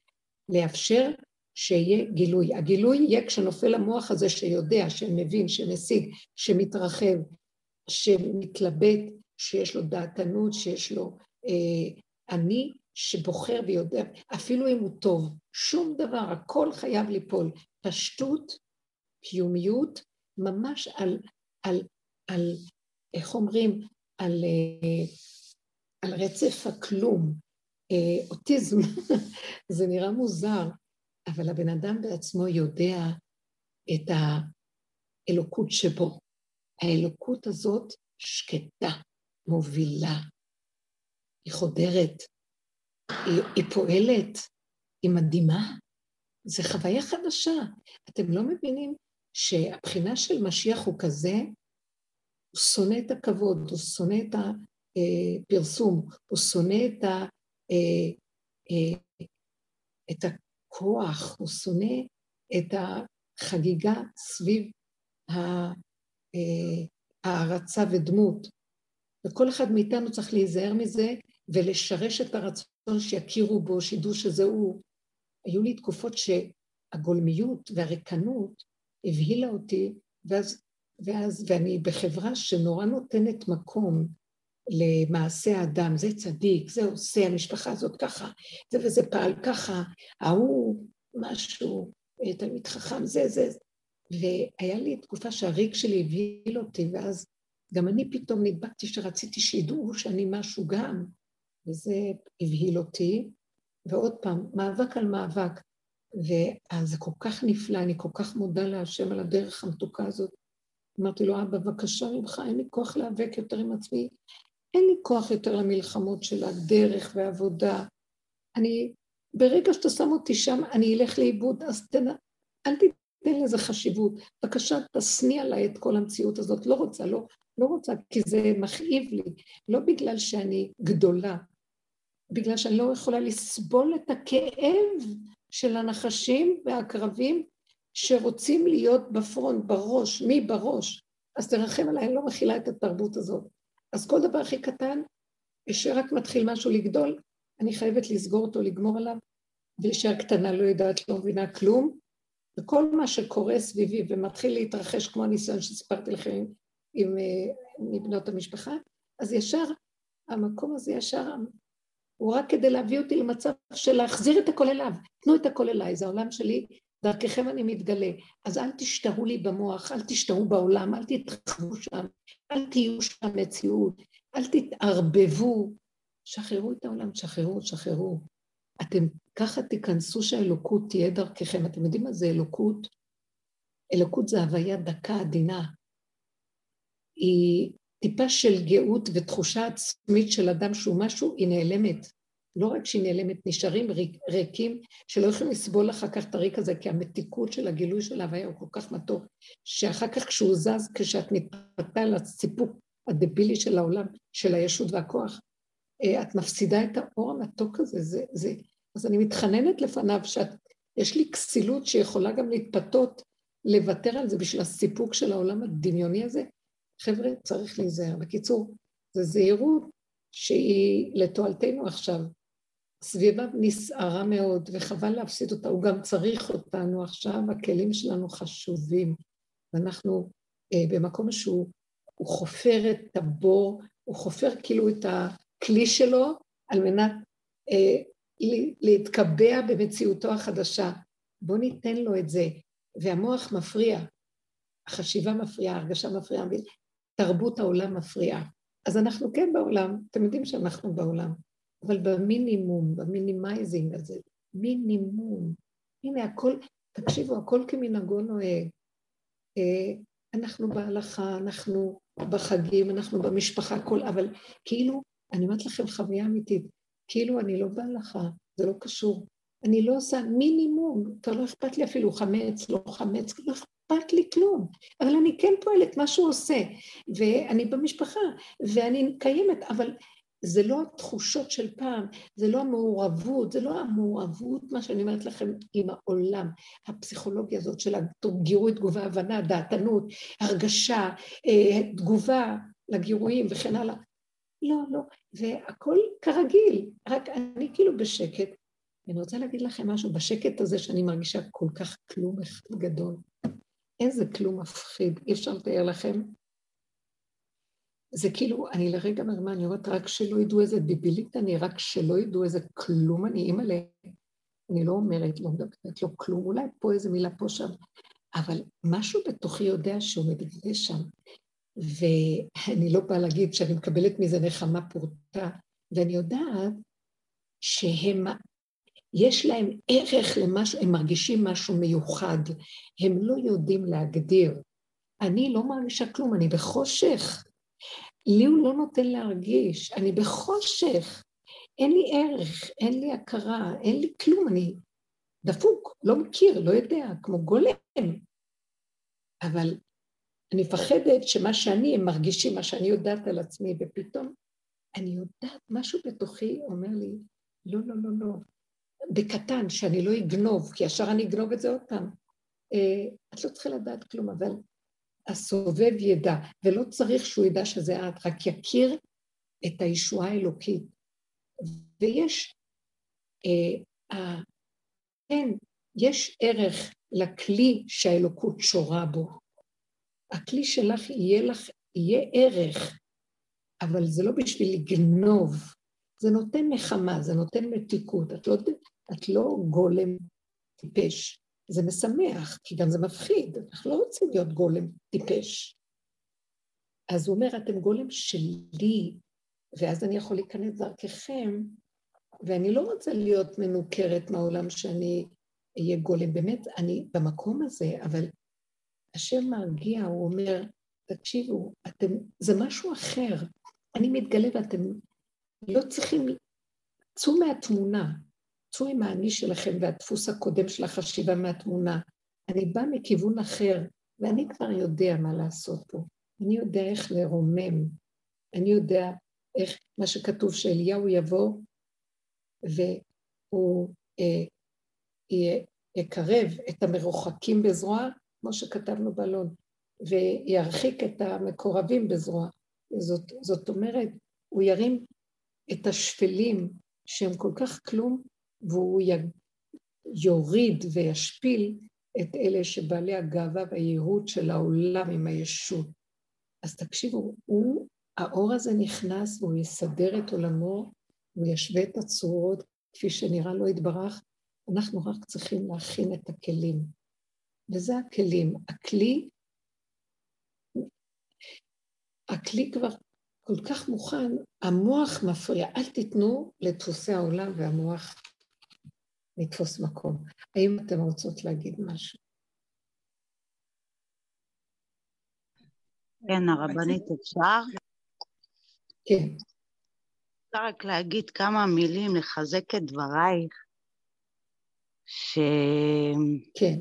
לאפשר שיהיה גילוי. הגילוי יהיה כשנופל המוח הזה שיודע, שמבין, שמשיג, שמתרחב, שמתלבט, שיש לו דעתנות, שיש לו אה, אני, שבוחר ויודע, אפילו אם הוא טוב, שום דבר, הכל חייב ליפול. פשטות, קיומיות, ממש על, על, על איך אומרים, על, אה, על רצף הכלום. אה, אוטיזם, זה נראה מוזר, אבל הבן אדם בעצמו יודע את האלוקות שבו. האלוקות הזאת שקטה, מובילה, היא חודרת, היא, היא פועלת, היא מדהימה. זו חוויה חדשה. אתם לא מבינים שהבחינה של משיח הוא כזה, הוא שונא את הכבוד, הוא שונא את הפרסום, הוא שונא את, ה, אה, אה, את הכוח, הוא שונא את החגיגה סביב אה, הערצה ודמות. וכל אחד מאיתנו צריך להיזהר מזה ולשרש את הרצון שיכירו בו, שידעו שזה הוא. היו לי תקופות שהגולמיות והריקנות הבהילה אותי, ואז, ואז, ואני בחברה שנורא נותנת מקום למעשה האדם, זה צדיק, זה עושה, המשפחה הזאת ככה, זה וזה פעל ככה, ההוא משהו, תלמיד חכם, זה, זה. והיה לי תקופה שהריק שלי הבהיל אותי, ואז גם אני פתאום נדבקתי שרציתי שידעו שאני משהו גם, וזה הבהיל אותי. ועוד פעם, מאבק על מאבק. ואז זה כל כך נפלא, אני כל כך מודה להשם על הדרך המתוקה הזאת. אמרתי לו, אבא, בבקשה ממך, אין לי כוח להיאבק יותר עם עצמי, אין לי כוח יותר למלחמות של הדרך והעבודה. אני, ברגע שאתה שם אותי שם, אני אלך לאיבוד, אז תנ... אל תיתן לזה חשיבות. בבקשה, תשניא עליי את כל המציאות הזאת. לא רוצה, לא, לא רוצה, כי זה מכאיב לי. לא בגלל שאני גדולה, בגלל שאני לא יכולה לסבול את הכאב של הנחשים והעקרבים שרוצים להיות בפרונט, בראש, מי בראש. אז תרחם עליי, אני לא מכילה את התרבות הזאת. אז כל דבר הכי קטן, שרק מתחיל משהו לגדול, אני חייבת לסגור אותו, לגמור עליו, ולהישאר קטנה, לא יודעת, לא מבינה כלום. וכל מה שקורה סביבי ומתחיל להתרחש, כמו הניסיון שסיפרתי לכם עם, עם, אה, עם בנות המשפחה, אז ישר, המקום הזה ישר, הוא רק כדי להביא אותי למצב של להחזיר את הכל אליו. תנו את הכל אליי, זה העולם שלי, דרככם אני מתגלה. אז אל תשתהו לי במוח, אל תשתהו בעולם, אל תתרחבו שם, אל תהיו שם מציאות, אל תתערבבו. שחררו את העולם, שחררו, שחררו. אתם ככה תיכנסו שהאלוקות תהיה דרככם. אתם יודעים מה זה אלוקות? אלוקות זה הוויה דקה, עדינה. היא טיפה של גאות ותחושה עצמית של אדם שהוא משהו, היא נעלמת. לא רק שהיא נעלמת, נשארים ריק, ריקים, שלא יכולים לסבול אחר כך את הריק הזה, כי המתיקות של הגילוי של ההוויה הוא כל כך מתוק, שאחר כך כשהוא זז, כשאת מתפתה לסיפוק הדבילי של העולם, של הישות והכוח, את מפסידה את האור המתוק הזה, זה, זה... אז אני מתחננת לפניו שיש לי כסילות שיכולה גם להתפתות, לוותר על זה בשביל הסיפוק של העולם הדמיוני הזה. חבר'ה, צריך להיזהר. בקיצור, זו זהירות שהיא לתועלתנו עכשיו. הסביבה נסערה מאוד, וחבל להפסיד אותה, הוא גם צריך אותנו עכשיו, הכלים שלנו חשובים, ואנחנו אה, במקום שהוא הוא חופר את הבור, הוא חופר כאילו את הכלי שלו על מנת אה, להתקבע במציאותו החדשה. בואו ניתן לו את זה. והמוח מפריע, החשיבה מפריעה, ההרגשה מפריעה, תרבות העולם מפריעה. אז אנחנו כן בעולם, אתם יודעים שאנחנו בעולם. אבל במינימום, ב minimizing הזה, מינימום. הנה הכל, תקשיבו, הכל כמנהגו נוהג. אה, אנחנו בהלכה, אנחנו בחגים, אנחנו במשפחה, הכל, אבל כאילו, אני אומרת לכם חוויה אמיתית, כאילו אני לא בהלכה, זה לא קשור. אני לא עושה מינימום, אתה לא אכפת לי אפילו חמץ, לא חמץ, לא אכפת לי כלום, אבל אני כן פועלת, מה שהוא עושה, ואני במשפחה, ואני קיימת, אבל זה לא התחושות של פעם, זה לא המעורבות, זה לא המעורבות, מה שאני אומרת לכם, עם העולם, הפסיכולוגיה הזאת של גירוי תגובה, הבנה, דעתנות, הרגשה, אה, תגובה לגירויים וכן הלאה. לא, לא, והכל כרגיל, רק אני כאילו בשקט. אני רוצה להגיד לכם משהו, בשקט הזה שאני מרגישה כל כך כלום אחד גדול. איזה כלום מפחיד, אי אפשר לתאר לכם. זה כאילו, אני לרגע מרמה, אני אומרת, רק שלא ידעו איזה ביבילית אני, רק שלא ידעו איזה כלום אני, אימא'לה, אני לא אומרת, לא מדברת, לא כלום, אולי פה איזה מילה פה שם, אבל משהו בתוכי יודע שהוא מתגלה שם. ואני לא באה להגיד שאני מקבלת מזה נחמה פורטה, ואני יודעת שהם, יש להם ערך למשהו, הם מרגישים משהו מיוחד, הם לא יודעים להגדיר. אני לא מרגישה כלום, אני בחושך. לי הוא לא נותן להרגיש, אני בחושך. אין לי ערך, אין לי הכרה, אין לי כלום, אני דפוק, לא מכיר, לא יודע, כמו גולם. אבל אני מפחדת שמה שאני, הם מרגישים, מה שאני יודעת על עצמי, ופתאום אני יודעת, משהו בתוכי אומר לי, לא, לא, לא, לא, בקטן, שאני לא אגנוב, כי ישר אני אגנוב את זה עוד פעם. אה, את לא צריכה לדעת כלום, אבל הסובב ידע, ולא צריך שהוא ידע שזה את, רק יכיר את הישועה האלוקית. ויש, אה, אה, כן, יש ערך לכלי שהאלוקות שורה בו. הכלי שלך יהיה לך, יהיה ערך, אבל זה לא בשביל לגנוב, זה נותן נחמה, זה נותן מתיקות. את לא, את לא גולם טיפש, זה משמח, כי גם זה מפחיד, אנחנו לא רוצים להיות גולם טיפש. אז הוא אומר, אתם גולם שלי, ואז אני יכול להיכנס דרככם, ואני לא רוצה להיות מנוכרת מהעולם שאני אהיה גולם. באמת, אני במקום הזה, אבל השם מרגיע, הוא אומר, תקשיבו, אתם, זה משהו אחר. אני מתגלה ואתם לא צריכים, צאו מהתמונה, צאו עם האני שלכם והדפוס הקודם של החשיבה מהתמונה. אני באה מכיוון אחר, ואני כבר יודע מה לעשות פה. אני יודע איך לרומם. אני יודע איך, מה שכתוב שאליהו יבוא והוא אה, יקרב את המרוחקים בזרוע, כמו שכתבנו בלון, וירחיק את המקורבים בזרוע. זאת, זאת אומרת, הוא ירים את השפלים שהם כל כך כלום, והוא יוריד וישפיל את אלה שבעלי הגאווה והייהוד של העולם עם הישות. אז תקשיבו, הוא, האור הזה נכנס והוא יסדר את עולמו, הוא ישווה את הצורות כפי שנראה לו יתברך, אנחנו רק צריכים להכין את הכלים. וזה הכלים. הכלי, הכלי כבר כל כך מוכן, המוח מפריע. אל תיתנו לדפוסי העולם והמוח לתפוס מקום. האם אתן רוצות להגיד משהו? כן, הרבנית, אפשר? כן. אפשר רק להגיד כמה מילים, לחזק את דברייך, ש... כן,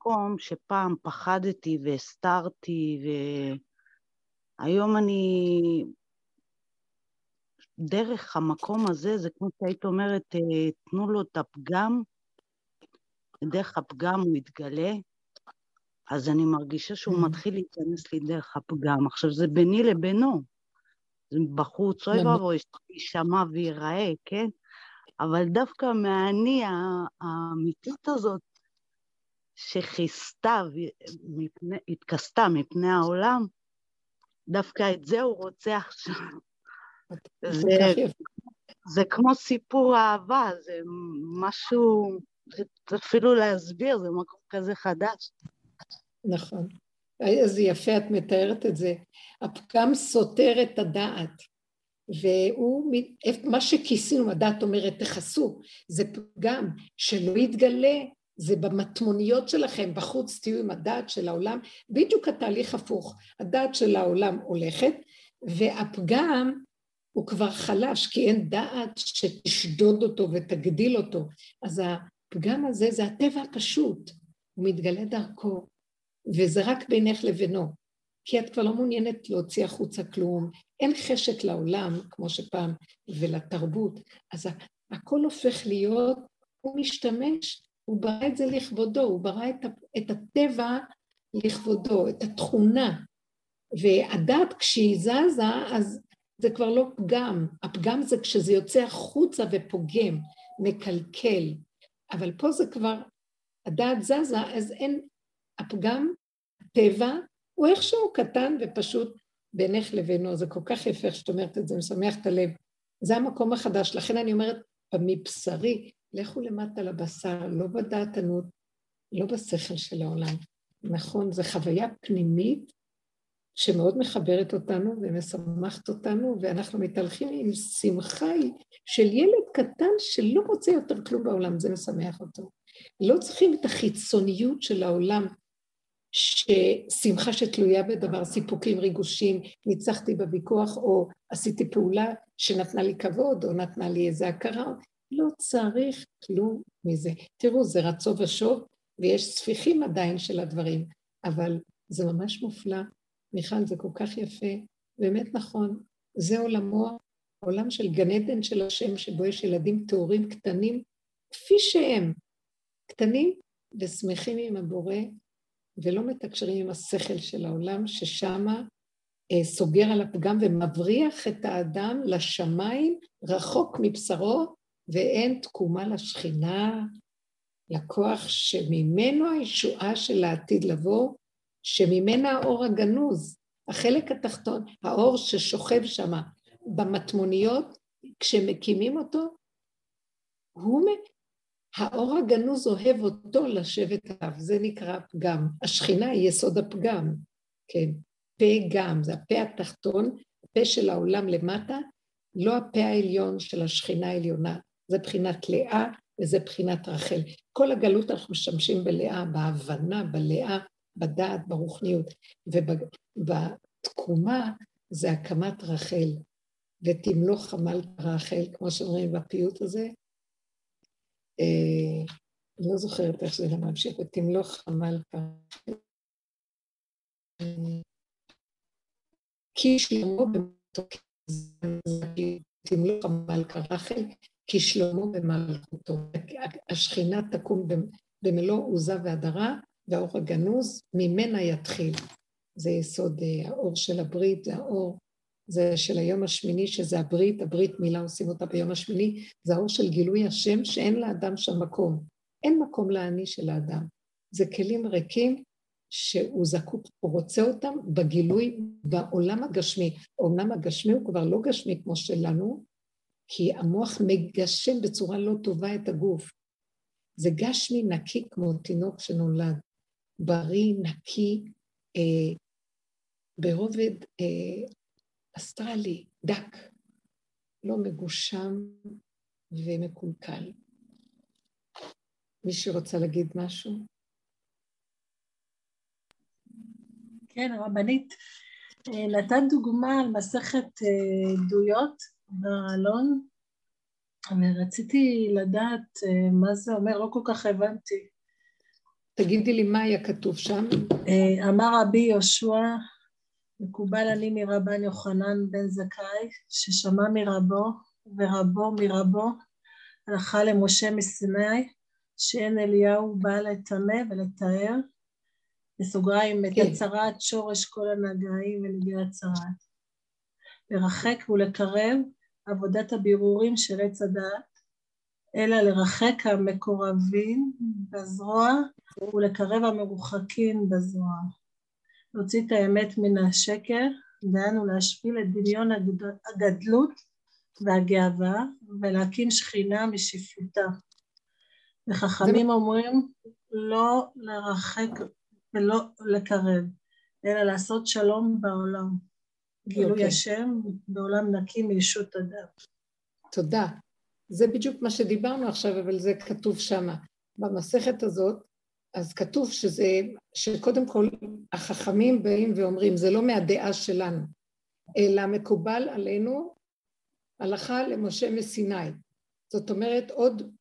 במקום שפעם פחדתי והסתרתי, והיום אני דרך המקום הזה, זה כמו שהיית אומרת, אה, תנו לו את הפגם, דרך הפגם הוא יתגלה, אז אני מרגישה שהוא mm. מתחיל להיכנס לי דרך הפגם. עכשיו, זה ביני לבינו. בחוץ, אוי ואבוי, יישמע וייראה, כן? אבל דווקא מהאני האמיתית הזאת, שכיסתה, התכסתה מפני העולם, דווקא את זה הוא רוצה עכשיו. זה, זה כמו סיפור אהבה, זה משהו, אפילו להסביר, זה מקום כזה חדש. נכון. איזה יפה את מתארת את זה. הפגם סותר את הדעת, והוא, מה שכיסינו, הדעת אומרת, תכסו, זה פגם שלא יתגלה, זה במטמוניות שלכם, בחוץ תהיו עם הדעת של העולם, בדיוק התהליך הפוך, הדעת של העולם הולכת, והפגם הוא כבר חלש, כי אין דעת שתשדוד אותו ותגדיל אותו. אז הפגם הזה זה הטבע הפשוט, הוא מתגלה דרכו, וזה רק בינך לבינו. כי את כבר לא מעוניינת להוציא החוצה כלום, אין חשק לעולם, כמו שפעם, ולתרבות, אז הכל הופך להיות, הוא משתמש, הוא ברא את זה לכבודו, הוא ברא את הטבע לכבודו, את התכונה. והדת כשהיא זזה, אז זה כבר לא פגם, הפגם זה כשזה יוצא החוצה ופוגם, מקלקל, אבל פה זה כבר, הדעת זזה, אז אין, הפגם, הטבע, הוא איכשהו קטן ופשוט בינך לבינו, זה כל כך יפה שאת אומרת את זה, משמח את הלב. זה המקום החדש, לכן אני אומרת, מבשרי, לכו למטה לבשר, לא בדעתנות, לא בשכל של העולם. נכון, זו חוויה פנימית שמאוד מחברת אותנו ומשמחת אותנו, ואנחנו מתהלכים עם שמחה של ילד קטן שלא רוצה יותר כלום בעולם, זה משמח אותו. לא צריכים את החיצוניות של העולם, ששמחה שתלויה בדבר, סיפוקים, ריגושים, ניצחתי בוויכוח, או עשיתי פעולה שנתנה לי כבוד, או נתנה לי איזה הכרה, לא צריך כלום מזה. תראו, זה רצו ושוב, ויש ספיחים עדיין של הדברים, אבל זה ממש מופלא. מיכל, זה כל כך יפה, באמת נכון, זה עולמו, עולם של גן עדן של השם, שבו יש ילדים טהורים קטנים, כפי שהם, קטנים ושמחים עם הבורא, ולא מתקשרים עם השכל של העולם, ששמה אה, סוגר על הפגם ומבריח את האדם לשמיים, רחוק מבשרו, ואין תקומה לשכינה, לכוח שממנו הישועה של העתיד לבוא, שממנה האור הגנוז, החלק התחתון, האור ששוכב שם במטמוניות, כשמקימים אותו, הוא, האור הגנוז אוהב אותו לשבת עליו, זה נקרא פגם. השכינה היא יסוד הפגם, כן. פה גם, זה הפה התחתון, הפה של העולם למטה, לא הפה העליון של השכינה העליונה, זה בחינת לאה וזה בחינת רחל. כל הגלות אנחנו משתמשים בלאה, בהבנה, בלאה, בדעת, ברוחניות, ובתקומה זה הקמת רחל, ותמלוך חמל רחל, כמו שאומרים בפיוט הזה. אה, לא זוכרת איך זה ממשיך, ותמלוך חמל. כי שלמה במתוק תמלוך המלכה רחל, כי שלמה במלכותו. השכינה תקום במלוא עוזה והדרה, והאור הגנוז, ממנה יתחיל. זה יסוד אה, האור של הברית, זה האור, זה של היום השמיני, שזה הברית, הברית מילה עושים אותה ביום השמיני, זה האור של גילוי השם שאין לאדם שם מקום. אין מקום לעני של האדם. זה כלים ריקים שהוא זקוק, הוא רוצה אותם בגילוי בעולם הגשמי. העולם הגשמי הוא כבר לא גשמי כמו שלנו, כי המוח מגשם בצורה לא טובה את הגוף. זה גשמי נקי כמו תינוק שנולד. בריא, נקי, אה, ברובד אה, אסטרלי, דק, לא מגושם ומקולקל. מישהו רוצה להגיד משהו? כן, הרבנית, אה, נתת דוגמה על מסכת אה, עדויות באלון, ורציתי לדעת אה, מה זה אומר, לא כל כך הבנתי. תגידי לי מה היה כתוב שם. אה, אמר רבי יהושע, מקובל אני מרבן יוחנן בן זכאי, ששמע מרבו ורבו מרבו, הלכה למשה מסיני, שאין אליהו בא לטמא ולטהר, בסוגריים, את כן. הצרת שורש כל הנגעים ונגיע הצרת. לרחק ולקרב עבודת הבירורים של עץ הדעת, אלא לרחק המקורבים בזרוע ולקרב המרוחקים בזרוע. להוציא את האמת מן השקר, דהיינו להשפיל את דמיון הגדלות והגאווה ולהקים שכינה משפלותה. וחכמים אומרים לא לרחק ולא לקרב, אלא לעשות שלום בעולם. גילוי okay. אוקיי. השם בעולם נקי מישות אדם. תודה. זה בדיוק מה שדיברנו עכשיו, אבל זה כתוב שמה. במסכת הזאת, אז כתוב שזה, שקודם כל החכמים באים ואומרים, זה לא מהדעה שלנו, אלא מקובל עלינו הלכה למשה מסיני. זאת אומרת, עוד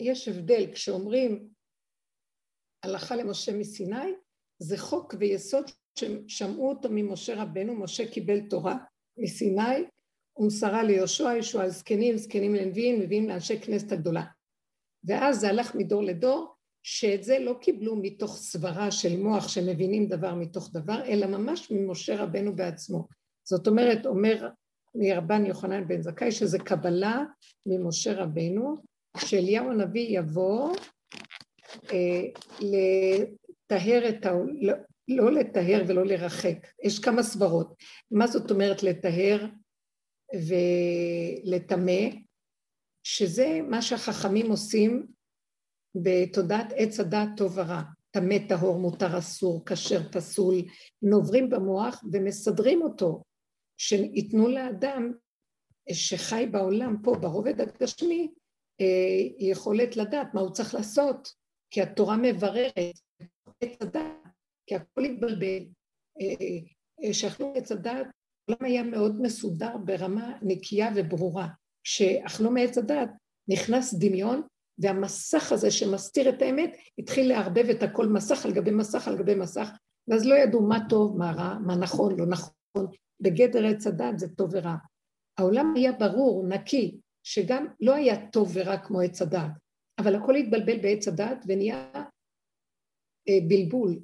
יש הבדל, כשאומרים הלכה למשה מסיני, זה חוק ויסוד ששמעו אותו ממשה רבנו, משה קיבל תורה מסיני, ומסרה ליהושע, ישוע על זקנים, זקנים לנביאים, נביאים לאנשי כנסת הגדולה. ואז זה הלך מדור לדור, שאת זה לא קיבלו מתוך סברה של מוח שמבינים דבר מתוך דבר, אלא ממש ממשה רבנו בעצמו. זאת אומרת, אומר מרבן יוחנן בן זכאי, שזה קבלה ממשה רבנו, שאליהו הנביא יבוא אה, לטהר את העולם, לא לטהר ולא לרחק. יש כמה סברות. מה זאת אומרת לטהר ולטמא? שזה מה שהחכמים עושים בתודעת עץ הדעת טוב ורע. טמא, טהור, מותר, אסור, כשר, פסול, נוברים במוח ומסדרים אותו, שייתנו לאדם שחי בעולם פה, ברובד הגשמי, אה, יכולת לדעת מה הוא צריך לעשות, כי התורה מבררת את הדעת, כי הכל התבלבל. אה, אה, שאכלו עץ הדעת, העולם היה מאוד מסודר ברמה נקייה וברורה. כשאכלו מעץ הדעת נכנס דמיון, והמסך הזה שמסתיר את האמת התחיל לערבב את הכל מסך על גבי מסך על גבי מסך, ואז לא ידעו מה טוב, מה רע, מה נכון, לא נכון. בגדר עץ הדעת זה טוב ורע. העולם היה ברור, נקי, שגם לא היה טוב ורע כמו עץ הדעת, אבל הכל התבלבל בעץ הדעת ונהיה אה, בלבול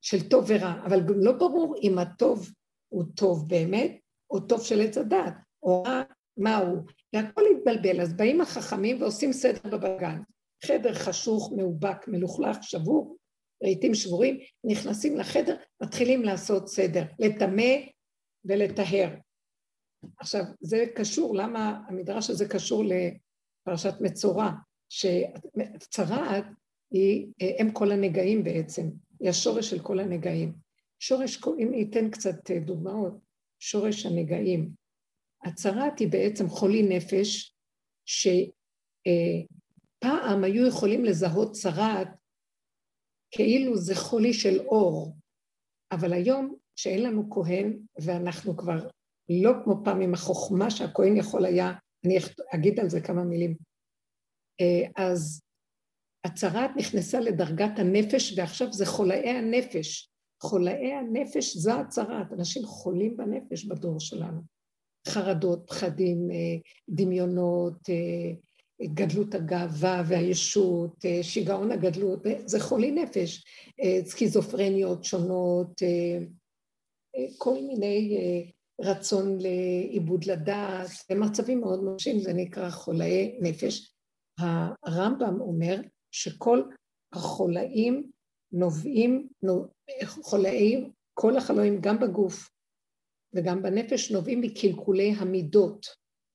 של טוב ורע, אבל גם לא ברור אם הטוב הוא טוב באמת, או טוב של עץ הדעת, או רע מהו, והכל התבלבל, אז באים החכמים ועושים סדר בבגן. חדר חשוך, מאובק, מלוכלך, שבור, רהיטים שבורים, נכנסים לחדר, מתחילים לעשות סדר, לטמא ולטהר. עכשיו, זה קשור, למה המדרש הזה קשור לפרשת מצורע, שצרעת היא אם כל הנגעים בעצם, היא השורש של כל הנגעים. שורש, אם ניתן קצת דוגמאות, שורש הנגעים. הצרעת היא בעצם חולי נפש, שפעם היו יכולים לזהות צרעת כאילו זה חולי של אור, אבל היום שאין לנו כהן ואנחנו כבר לא כמו פעם עם החוכמה שהכהן יכול היה, אני אגיד על זה כמה מילים. אה, אז הצהרת נכנסה לדרגת הנפש, ועכשיו זה חולאי הנפש. חולאי הנפש זו הצהרת, אנשים חולים בנפש בדור שלנו. חרדות, פחדים, אה, דמיונות, אה, גדלות הגאווה והישות, שיגעון הגדלות, זה חולי נפש, סכיזופרניות שונות, כל מיני רצון לאיבוד לדעת, במצבים מאוד מרשים, זה נקרא חולאי נפש. הרמב"ם אומר שכל החולאים נובעים, חולאים, כל החולאים גם בגוף וגם בנפש נובעים מקלקולי המידות.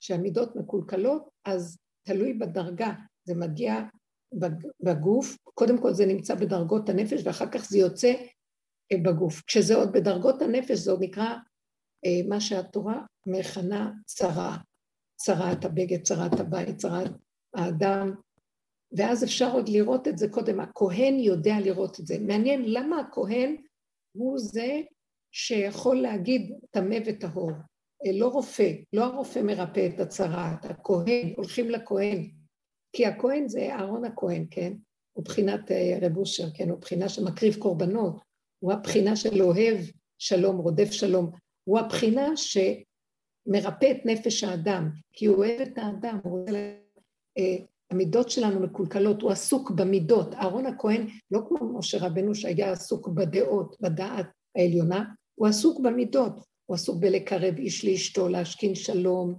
כשהמידות מקולקלות, אז תלוי בדרגה, זה מגיע בגוף, קודם כל זה נמצא בדרגות הנפש ואחר כך זה יוצא בגוף. כשזה עוד בדרגות הנפש זה עוד נקרא אה, מה שהתורה מכנה צרה, צרת הבגד, צרת הבית, צרת האדם, ואז אפשר עוד לראות את זה קודם, הכהן יודע לראות את זה. מעניין למה הכהן הוא זה שיכול להגיד טמא וטהור, אה, לא רופא, לא הרופא מרפא את הצרת, הכהן, הולכים לכהן, כי הכהן זה אהרון הכהן, כן? הוא בחינת אה, רב אושר, כן? הוא בחינה שמקריב קורבנות, הוא הבחינה של אוהב שלום, רודף שלום, הוא הבחינה שמרפא את נפש האדם, כי הוא אוהב את האדם, הוא רוצה... אה, המידות שלנו מקולקלות, הוא עסוק במידות. אהרון הכהן, לא כמו משה רבנו שהיה עסוק בדעות, בדעת העליונה, הוא עסוק במידות. הוא עסוק בלקרב איש לאשתו, להשכין שלום,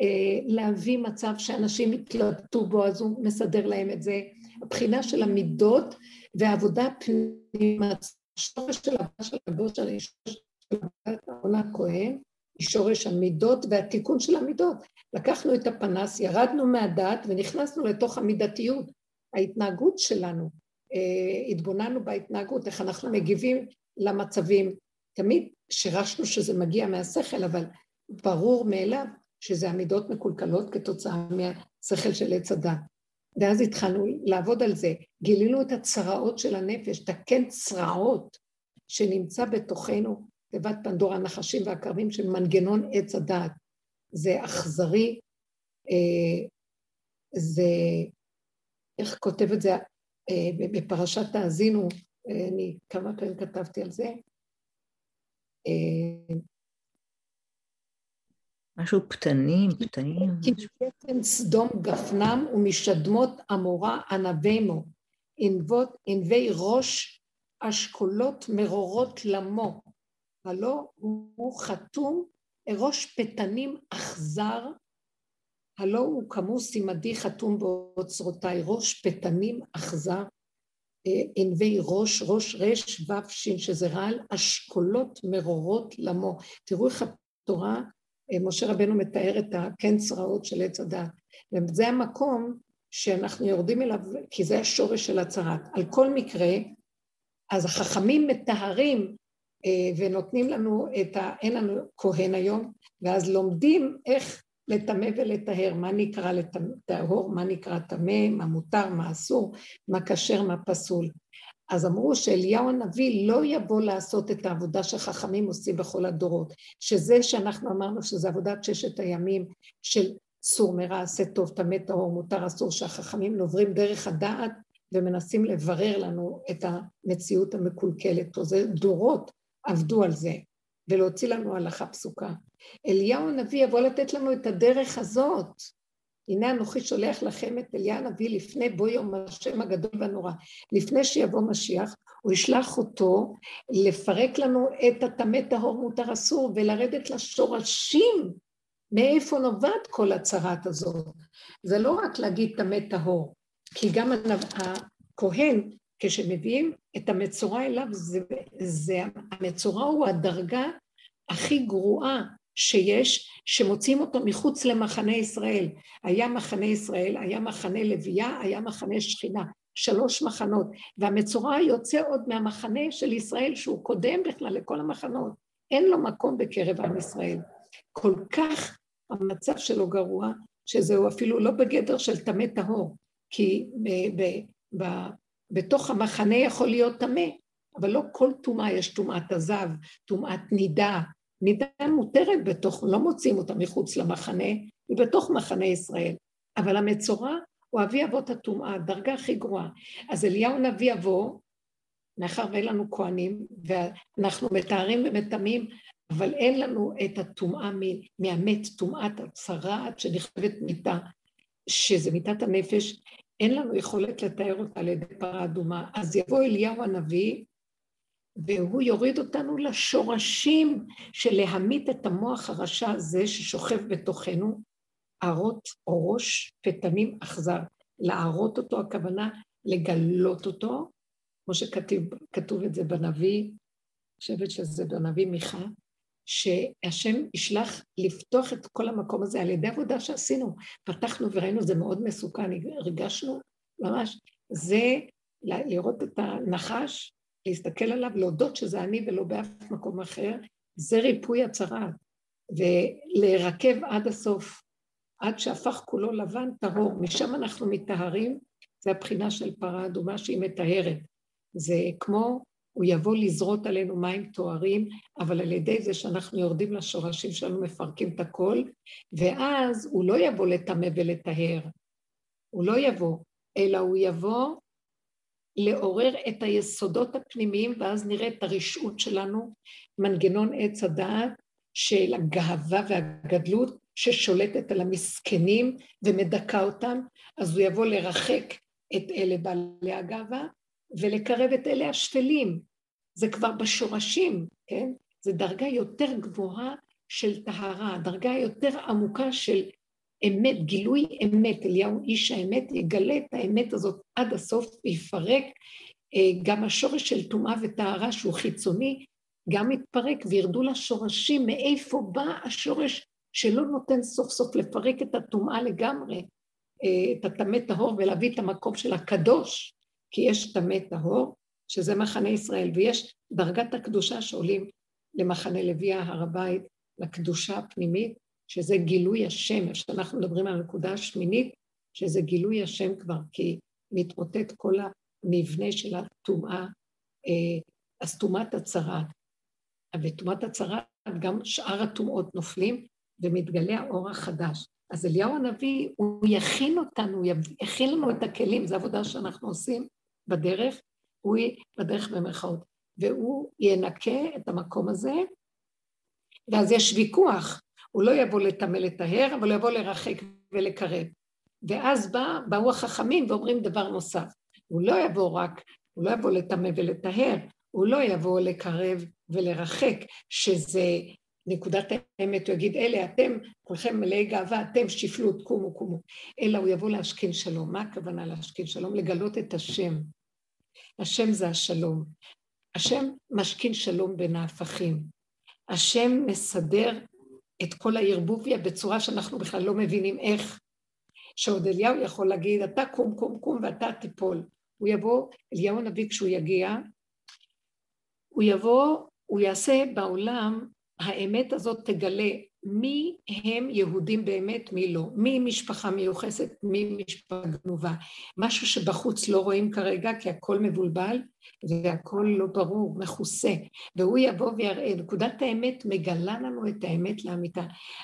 אה, להביא מצב שאנשים יתלבטו בו, אז הוא מסדר להם את זה. הבחינה של המידות והעבודה הפנימית, השורש של הבא של הבוס של האיש אהרון הכהן היא שורש המידות והתיקון של המידות. לקחנו את הפנס, ירדנו מהדעת ונכנסנו לתוך המידתיות, ההתנהגות שלנו. אה, התבוננו בהתנהגות, איך אנחנו מגיבים למצבים. תמיד שירשנו שזה מגיע מהשכל, אבל ברור מאליו שזה המידות מקולקלות כתוצאה מהשכל של עץ הדת. ואז התחלנו לעבוד על זה. גילינו את הצרעות של הנפש, את הקן צרעות שנמצא בתוכנו, תיבת פנדורה, הנחשים והקרבים של מנגנון עץ הדעת. זה אכזרי, אה, זה, איך כותב את זה אה, בפרשת תאזינו, אה, אני כמה פעמים כתבתי על זה. משהו פתנים, פתנים. כי סדום גפנם ומשדמות עמורה ענבימו, ענבי ראש אשכולות מרורות למו. הלא הוא חתום ראש פתנים אכזר, הלא הוא כמוס עמדי חתום באוצרותיי, ראש פתנים אכזר. ענבי ראש, ראש רש, וו שין, שזה רעל, אשכולות מרורות למו. תראו איך התורה, משה רבנו מתאר את הקן צרעות של עץ הדת. וזה המקום שאנחנו יורדים אליו, כי זה השורש של הצהרת. על כל מקרה, אז החכמים מטהרים אה, ונותנים לנו את ה... אין לנו כהן היום, ואז לומדים איך לטמא ולטהר, מה נקרא לטהור, מה נקרא טמא, מה מותר, מה אסור, מה כשר, מה פסול. אז אמרו שאליהו הנביא לא יבוא לעשות את העבודה שחכמים עושים בכל הדורות, שזה שאנחנו אמרנו שזה עבודת ששת הימים של סור מרע, עשה טוב, טמא טהור, מותר אסור, שהחכמים עוברים דרך הדעת ומנסים לברר לנו את המציאות המקולקלת. פה. זה דורות עבדו על זה, ולהוציא לנו הלכה פסוקה. אליהו הנביא יבוא לתת לנו את הדרך הזאת. הנה אנוכי שולח לכם את אליהו הנביא לפני בוא יום השם הגדול והנורא. לפני שיבוא משיח, הוא ישלח אותו לפרק לנו את הטמא טהור מותר אסור ולרדת לשורשים מאיפה נובעת כל הצהרת הזאת. זה לא רק להגיד טמא טהור, כי גם הכהן, כשמביאים את המצורע אליו, זה, זה, המצורע הוא הדרגה הכי גרועה שיש, שמוציאים אותו מחוץ למחנה ישראל. היה מחנה ישראל, היה מחנה לוויה, היה מחנה שכינה. שלוש מחנות, והמצורע יוצא עוד מהמחנה של ישראל, שהוא קודם בכלל לכל המחנות. אין לו מקום בקרב עם ישראל. כל כך המצב שלו גרוע, שזהו אפילו לא בגדר של טמא טהור, כי ב, בתוך המחנה יכול להיות טמא, אבל לא כל טומאה, יש טומאת הזב, טומאת נידה. נידה מותרת בתוך, לא מוצאים אותה מחוץ למחנה, היא בתוך מחנה ישראל. אבל המצורע הוא אבי אבות הטומאה, הדרגה הכי גרועה. אז אליהו הנביא יבוא, מאחר ואין לנו כהנים, ואנחנו מתארים ומטמאים, אבל אין לנו את הטומאה מהמת, טומאת הצרעת שנכתבת מיתה, שזה מיתת הנפש, אין לנו יכולת לתאר אותה על ידי פרה אדומה. אז יבוא אליהו הנביא, והוא יוריד אותנו לשורשים של להמית את המוח הרשע הזה ששוכב בתוכנו, ערות או ראש פתנים אכזר. להערות אותו, הכוונה לגלות אותו, כמו שכתוב את זה בנביא, אני חושבת שזה בנביא מיכה, שהשם ישלח לפתוח את כל המקום הזה על ידי עבודה שעשינו. פתחנו וראינו, זה מאוד מסוכן, הרגשנו ממש, זה לראות את הנחש, להסתכל עליו, להודות שזה אני ולא באף מקום אחר, זה ריפוי הצהרה, ולהירקב עד הסוף, עד שהפך כולו לבן טהור, משם אנחנו מטהרים, זה הבחינה של פרה אדומה שהיא מטהרת. זה כמו הוא יבוא לזרות עלינו מים טוהרים, אבל על ידי זה שאנחנו יורדים לשורשים שלנו, מפרקים את הכל, ואז הוא לא יבוא לטמא ולטהר, הוא לא יבוא, אלא הוא יבוא לעורר את היסודות הפנימיים, ואז נראה את הרשעות שלנו, מנגנון עץ הדעת של הגאווה והגדלות ששולטת על המסכנים ומדכא אותם, אז הוא יבוא לרחק את אלה בעלי הגאווה ולקרב את אלה השפלים. זה כבר בשורשים, כן? זה דרגה יותר גבוהה של טהרה, דרגה יותר עמוקה של אמת, גילוי אמת. אליהו איש האמת יגלה את האמת הזאת עד הסוף ויפרק אה, גם השורש של טומאה וטהרה שהוא חיצוני, גם יתפרק וירדו לשורשים מאיפה בא השורש שלא נותן סוף סוף לפרק את הטומאה לגמרי, אה, את הטמא טהור ולהביא את המקום של הקדוש, כי יש טמא טהור, שזה מחנה ישראל, ויש דרגת הקדושה שעולים למחנה לוי הר הבית, לקדושה הפנימית, שזה גילוי השם, כשאנחנו מדברים על הנקודה השמינית, שזה גילוי השם כבר, כי מתמוטט כל המבנה של הטומאה, אה, אז טומאת הצהרת. וטומאת הצהרת, גם שאר הטומאות נופלים, ומתגלה האור החדש. אז אליהו הנביא, הוא יכין אותנו, הוא יכין לנו את הכלים, זו עבודה שאנחנו עושים בדרך, הוא בדרך במרכאות, והוא ינקה את המקום הזה, ואז יש ויכוח, הוא לא יבוא לטמא לטהר, אבל הוא יבוא לרחק ולקרב. ואז בא, באו החכמים ואומרים דבר נוסף, הוא לא יבוא רק, הוא לא יבוא לטמא ולטהר, הוא לא יבוא לקרב ולרחק, שזה נקודת האמת, הוא יגיד, אלה אתם, כולכם מלאי גאווה, אתם שפלות, קומו, קומו. אלא הוא יבוא להשכין שלום. מה הכוונה להשכין שלום? לגלות את השם. השם זה השלום. השם משכין שלום בין ההפכים. השם מסדר את כל הערבוביה בצורה שאנחנו בכלל לא מבינים איך. שעוד אליהו יכול להגיד, אתה קום קום קום ואתה תיפול. הוא יבוא, אליהו הנביא כשהוא יגיע, הוא יבוא, הוא יעשה בעולם, האמת הזאת תגלה מי הם יהודים באמת, מי לא, מי משפחה מיוחסת, מי משפחה גנובה. משהו שבחוץ לא רואים כרגע, כי הכל מבולבל והכל לא ברור, מכוסה. והוא יבוא ויראה, נקודת האמת מגלה לנו את האמת לאמיתה.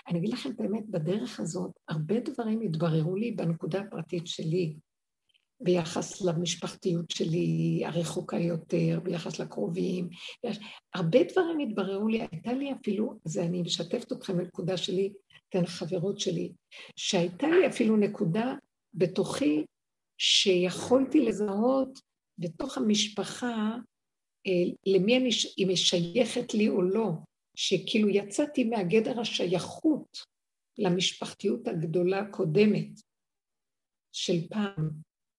אני אגיד לכם את האמת, בדרך הזאת, הרבה דברים התבררו לי בנקודה הפרטית שלי. ביחס למשפחתיות שלי הרחוקה יותר, ביחס לקרובים. הרבה דברים התבררו לי, הייתה לי אפילו, זה אני משתפת אתכם בנקודה שלי, כאן חברות שלי, שהייתה לי אפילו נקודה בתוכי שיכולתי לזהות בתוך המשפחה אה, למי אני, היא שייכת לי או לא, שכאילו יצאתי מהגדר השייכות למשפחתיות הגדולה הקודמת של פעם,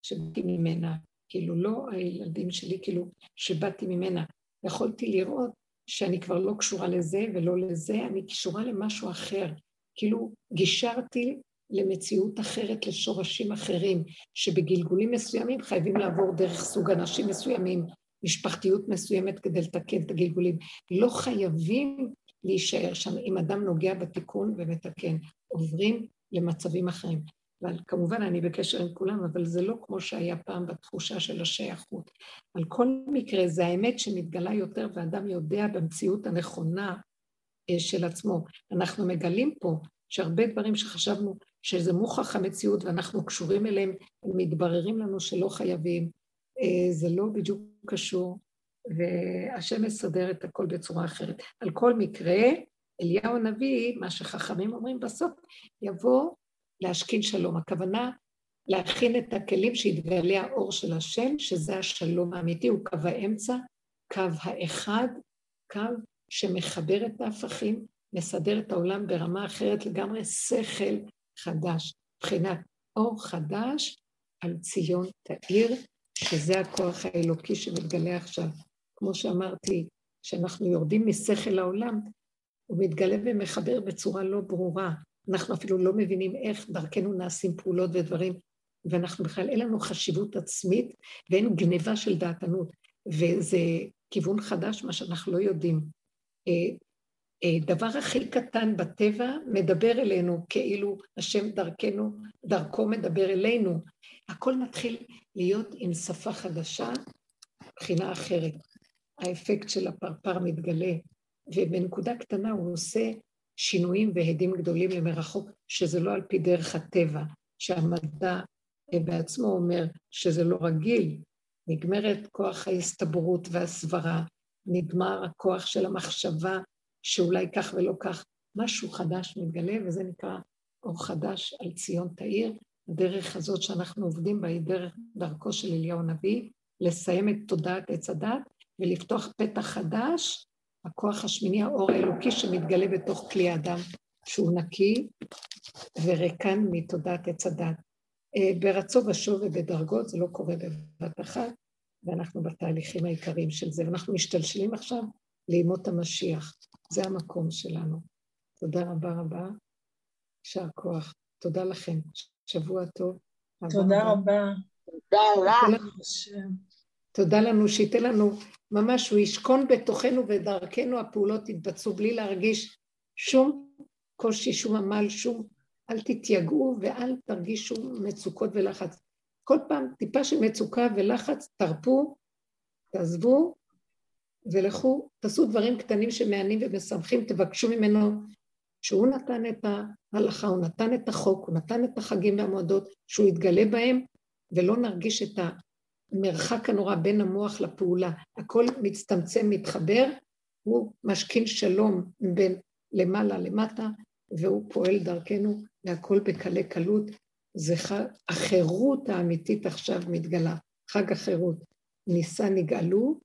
שבאתי ממנה, כאילו לא הילדים שלי, כאילו שבאתי ממנה. יכולתי לראות שאני כבר לא קשורה לזה ולא לזה, אני קשורה למשהו אחר. כאילו גישרתי למציאות אחרת, לשורשים אחרים, שבגלגולים מסוימים חייבים לעבור דרך סוג אנשים מסוימים, משפחתיות מסוימת כדי לתקן את הגלגולים. לא חייבים להישאר שם אם אדם נוגע בתיקון ומתקן. עוברים למצבים אחרים. אבל כמובן אני בקשר עם כולם, אבל זה לא כמו שהיה פעם בתחושה של השייכות. על כל מקרה, זה האמת שמתגלה יותר ואדם יודע במציאות הנכונה אה, של עצמו. אנחנו מגלים פה שהרבה דברים שחשבנו שזה מוכח המציאות ואנחנו קשורים אליהם, הם מתבררים לנו שלא חייבים. אה, זה לא בדיוק קשור, והשם מסדר את הכל בצורה אחרת. על כל מקרה, אליהו הנביא, מה שחכמים אומרים בסוף, יבוא להשכין שלום. הכוונה להכין את הכלים שיתגלה האור של השם, שזה השלום האמיתי, הוא קו האמצע, קו האחד, קו שמחבר את ההפכים, מסדר את העולם ברמה אחרת לגמרי, שכל חדש, מבחינת אור חדש על ציון תאיר, שזה הכוח האלוקי שמתגלה עכשיו. כמו שאמרתי, כשאנחנו יורדים משכל העולם, הוא מתגלה ומחבר בצורה לא ברורה. אנחנו אפילו לא מבינים איך דרכנו נעשים פעולות ודברים, ואנחנו בכלל, אין לנו חשיבות עצמית ואין גניבה של דעתנות, וזה כיוון חדש, מה שאנחנו לא יודעים. אה, אה, דבר הכי קטן בטבע מדבר אלינו, כאילו השם דרכנו, דרכו מדבר אלינו. הכל מתחיל להיות עם שפה חדשה, מבחינה אחרת. האפקט של הפרפר מתגלה, ובנקודה קטנה הוא עושה שינויים והדים גדולים למרחוק, שזה לא על פי דרך הטבע, שהמדע בעצמו אומר שזה לא רגיל, נגמרת כוח ההסתברות והסברה, נגמר הכוח של המחשבה שאולי כך ולא כך, משהו חדש מתגלה, וזה נקרא אור חדש על ציון תאיר. הדרך הזאת שאנחנו עובדים בה היא דרך דרכו של אליהו הנביא, לסיים את תודעת עץ הדת ולפתוח פתח חדש הכוח השמיני, האור האלוקי שמתגלה בתוך כלי האדם, שהוא נקי וריקן מתודעת עץ הדת. אה, ברצו ושוב ובדרגות, זה לא קורה בבת אחת, ואנחנו בתהליכים העיקריים של זה, ואנחנו משתלשלים עכשיו לימות המשיח. זה המקום שלנו. תודה רבה רבה, יישר כוח. תודה לכם. שבוע טוב. תודה רבה. תודה רבה. תודה לנו, שייתן לנו ממש, הוא ישכון בתוכנו ודרכנו הפעולות יתבצעו בלי להרגיש שום קושי, שום עמל, שום... אל תתייגעו ואל תרגישו מצוקות ולחץ. כל פעם טיפה של מצוקה ולחץ, תרפו, תעזבו ולכו, תעשו דברים קטנים שמענים ומשמחים, תבקשו ממנו שהוא נתן את ההלכה, הוא נתן את החוק, הוא נתן את החגים והמועדות, שהוא יתגלה בהם, ולא נרגיש את המרחק הנורא בין המוח לפעולה, הכל מצטמצם, מתחבר, הוא משכין שלום בין למעלה למטה, והוא פועל דרכנו, והכל בקלי קלות. זה חג, החירות האמיתית עכשיו מתגלה, חג החירות. ניסה נגאלו,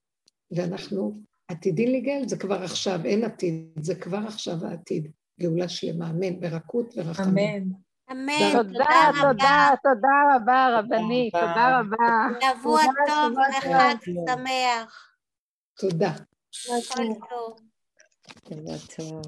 ואנחנו עתידים לגאל, זה כבר עכשיו, אין עתיד, זה כבר עכשיו העתיד. גאולה שלמה, אמן, ברכות ורחמים. אמן. אמן. תודה, תודה, תודה רבה, רבנית, תודה רבה. שבוע טוב וחג שמח. תודה. כל טוב. שבוע טוב.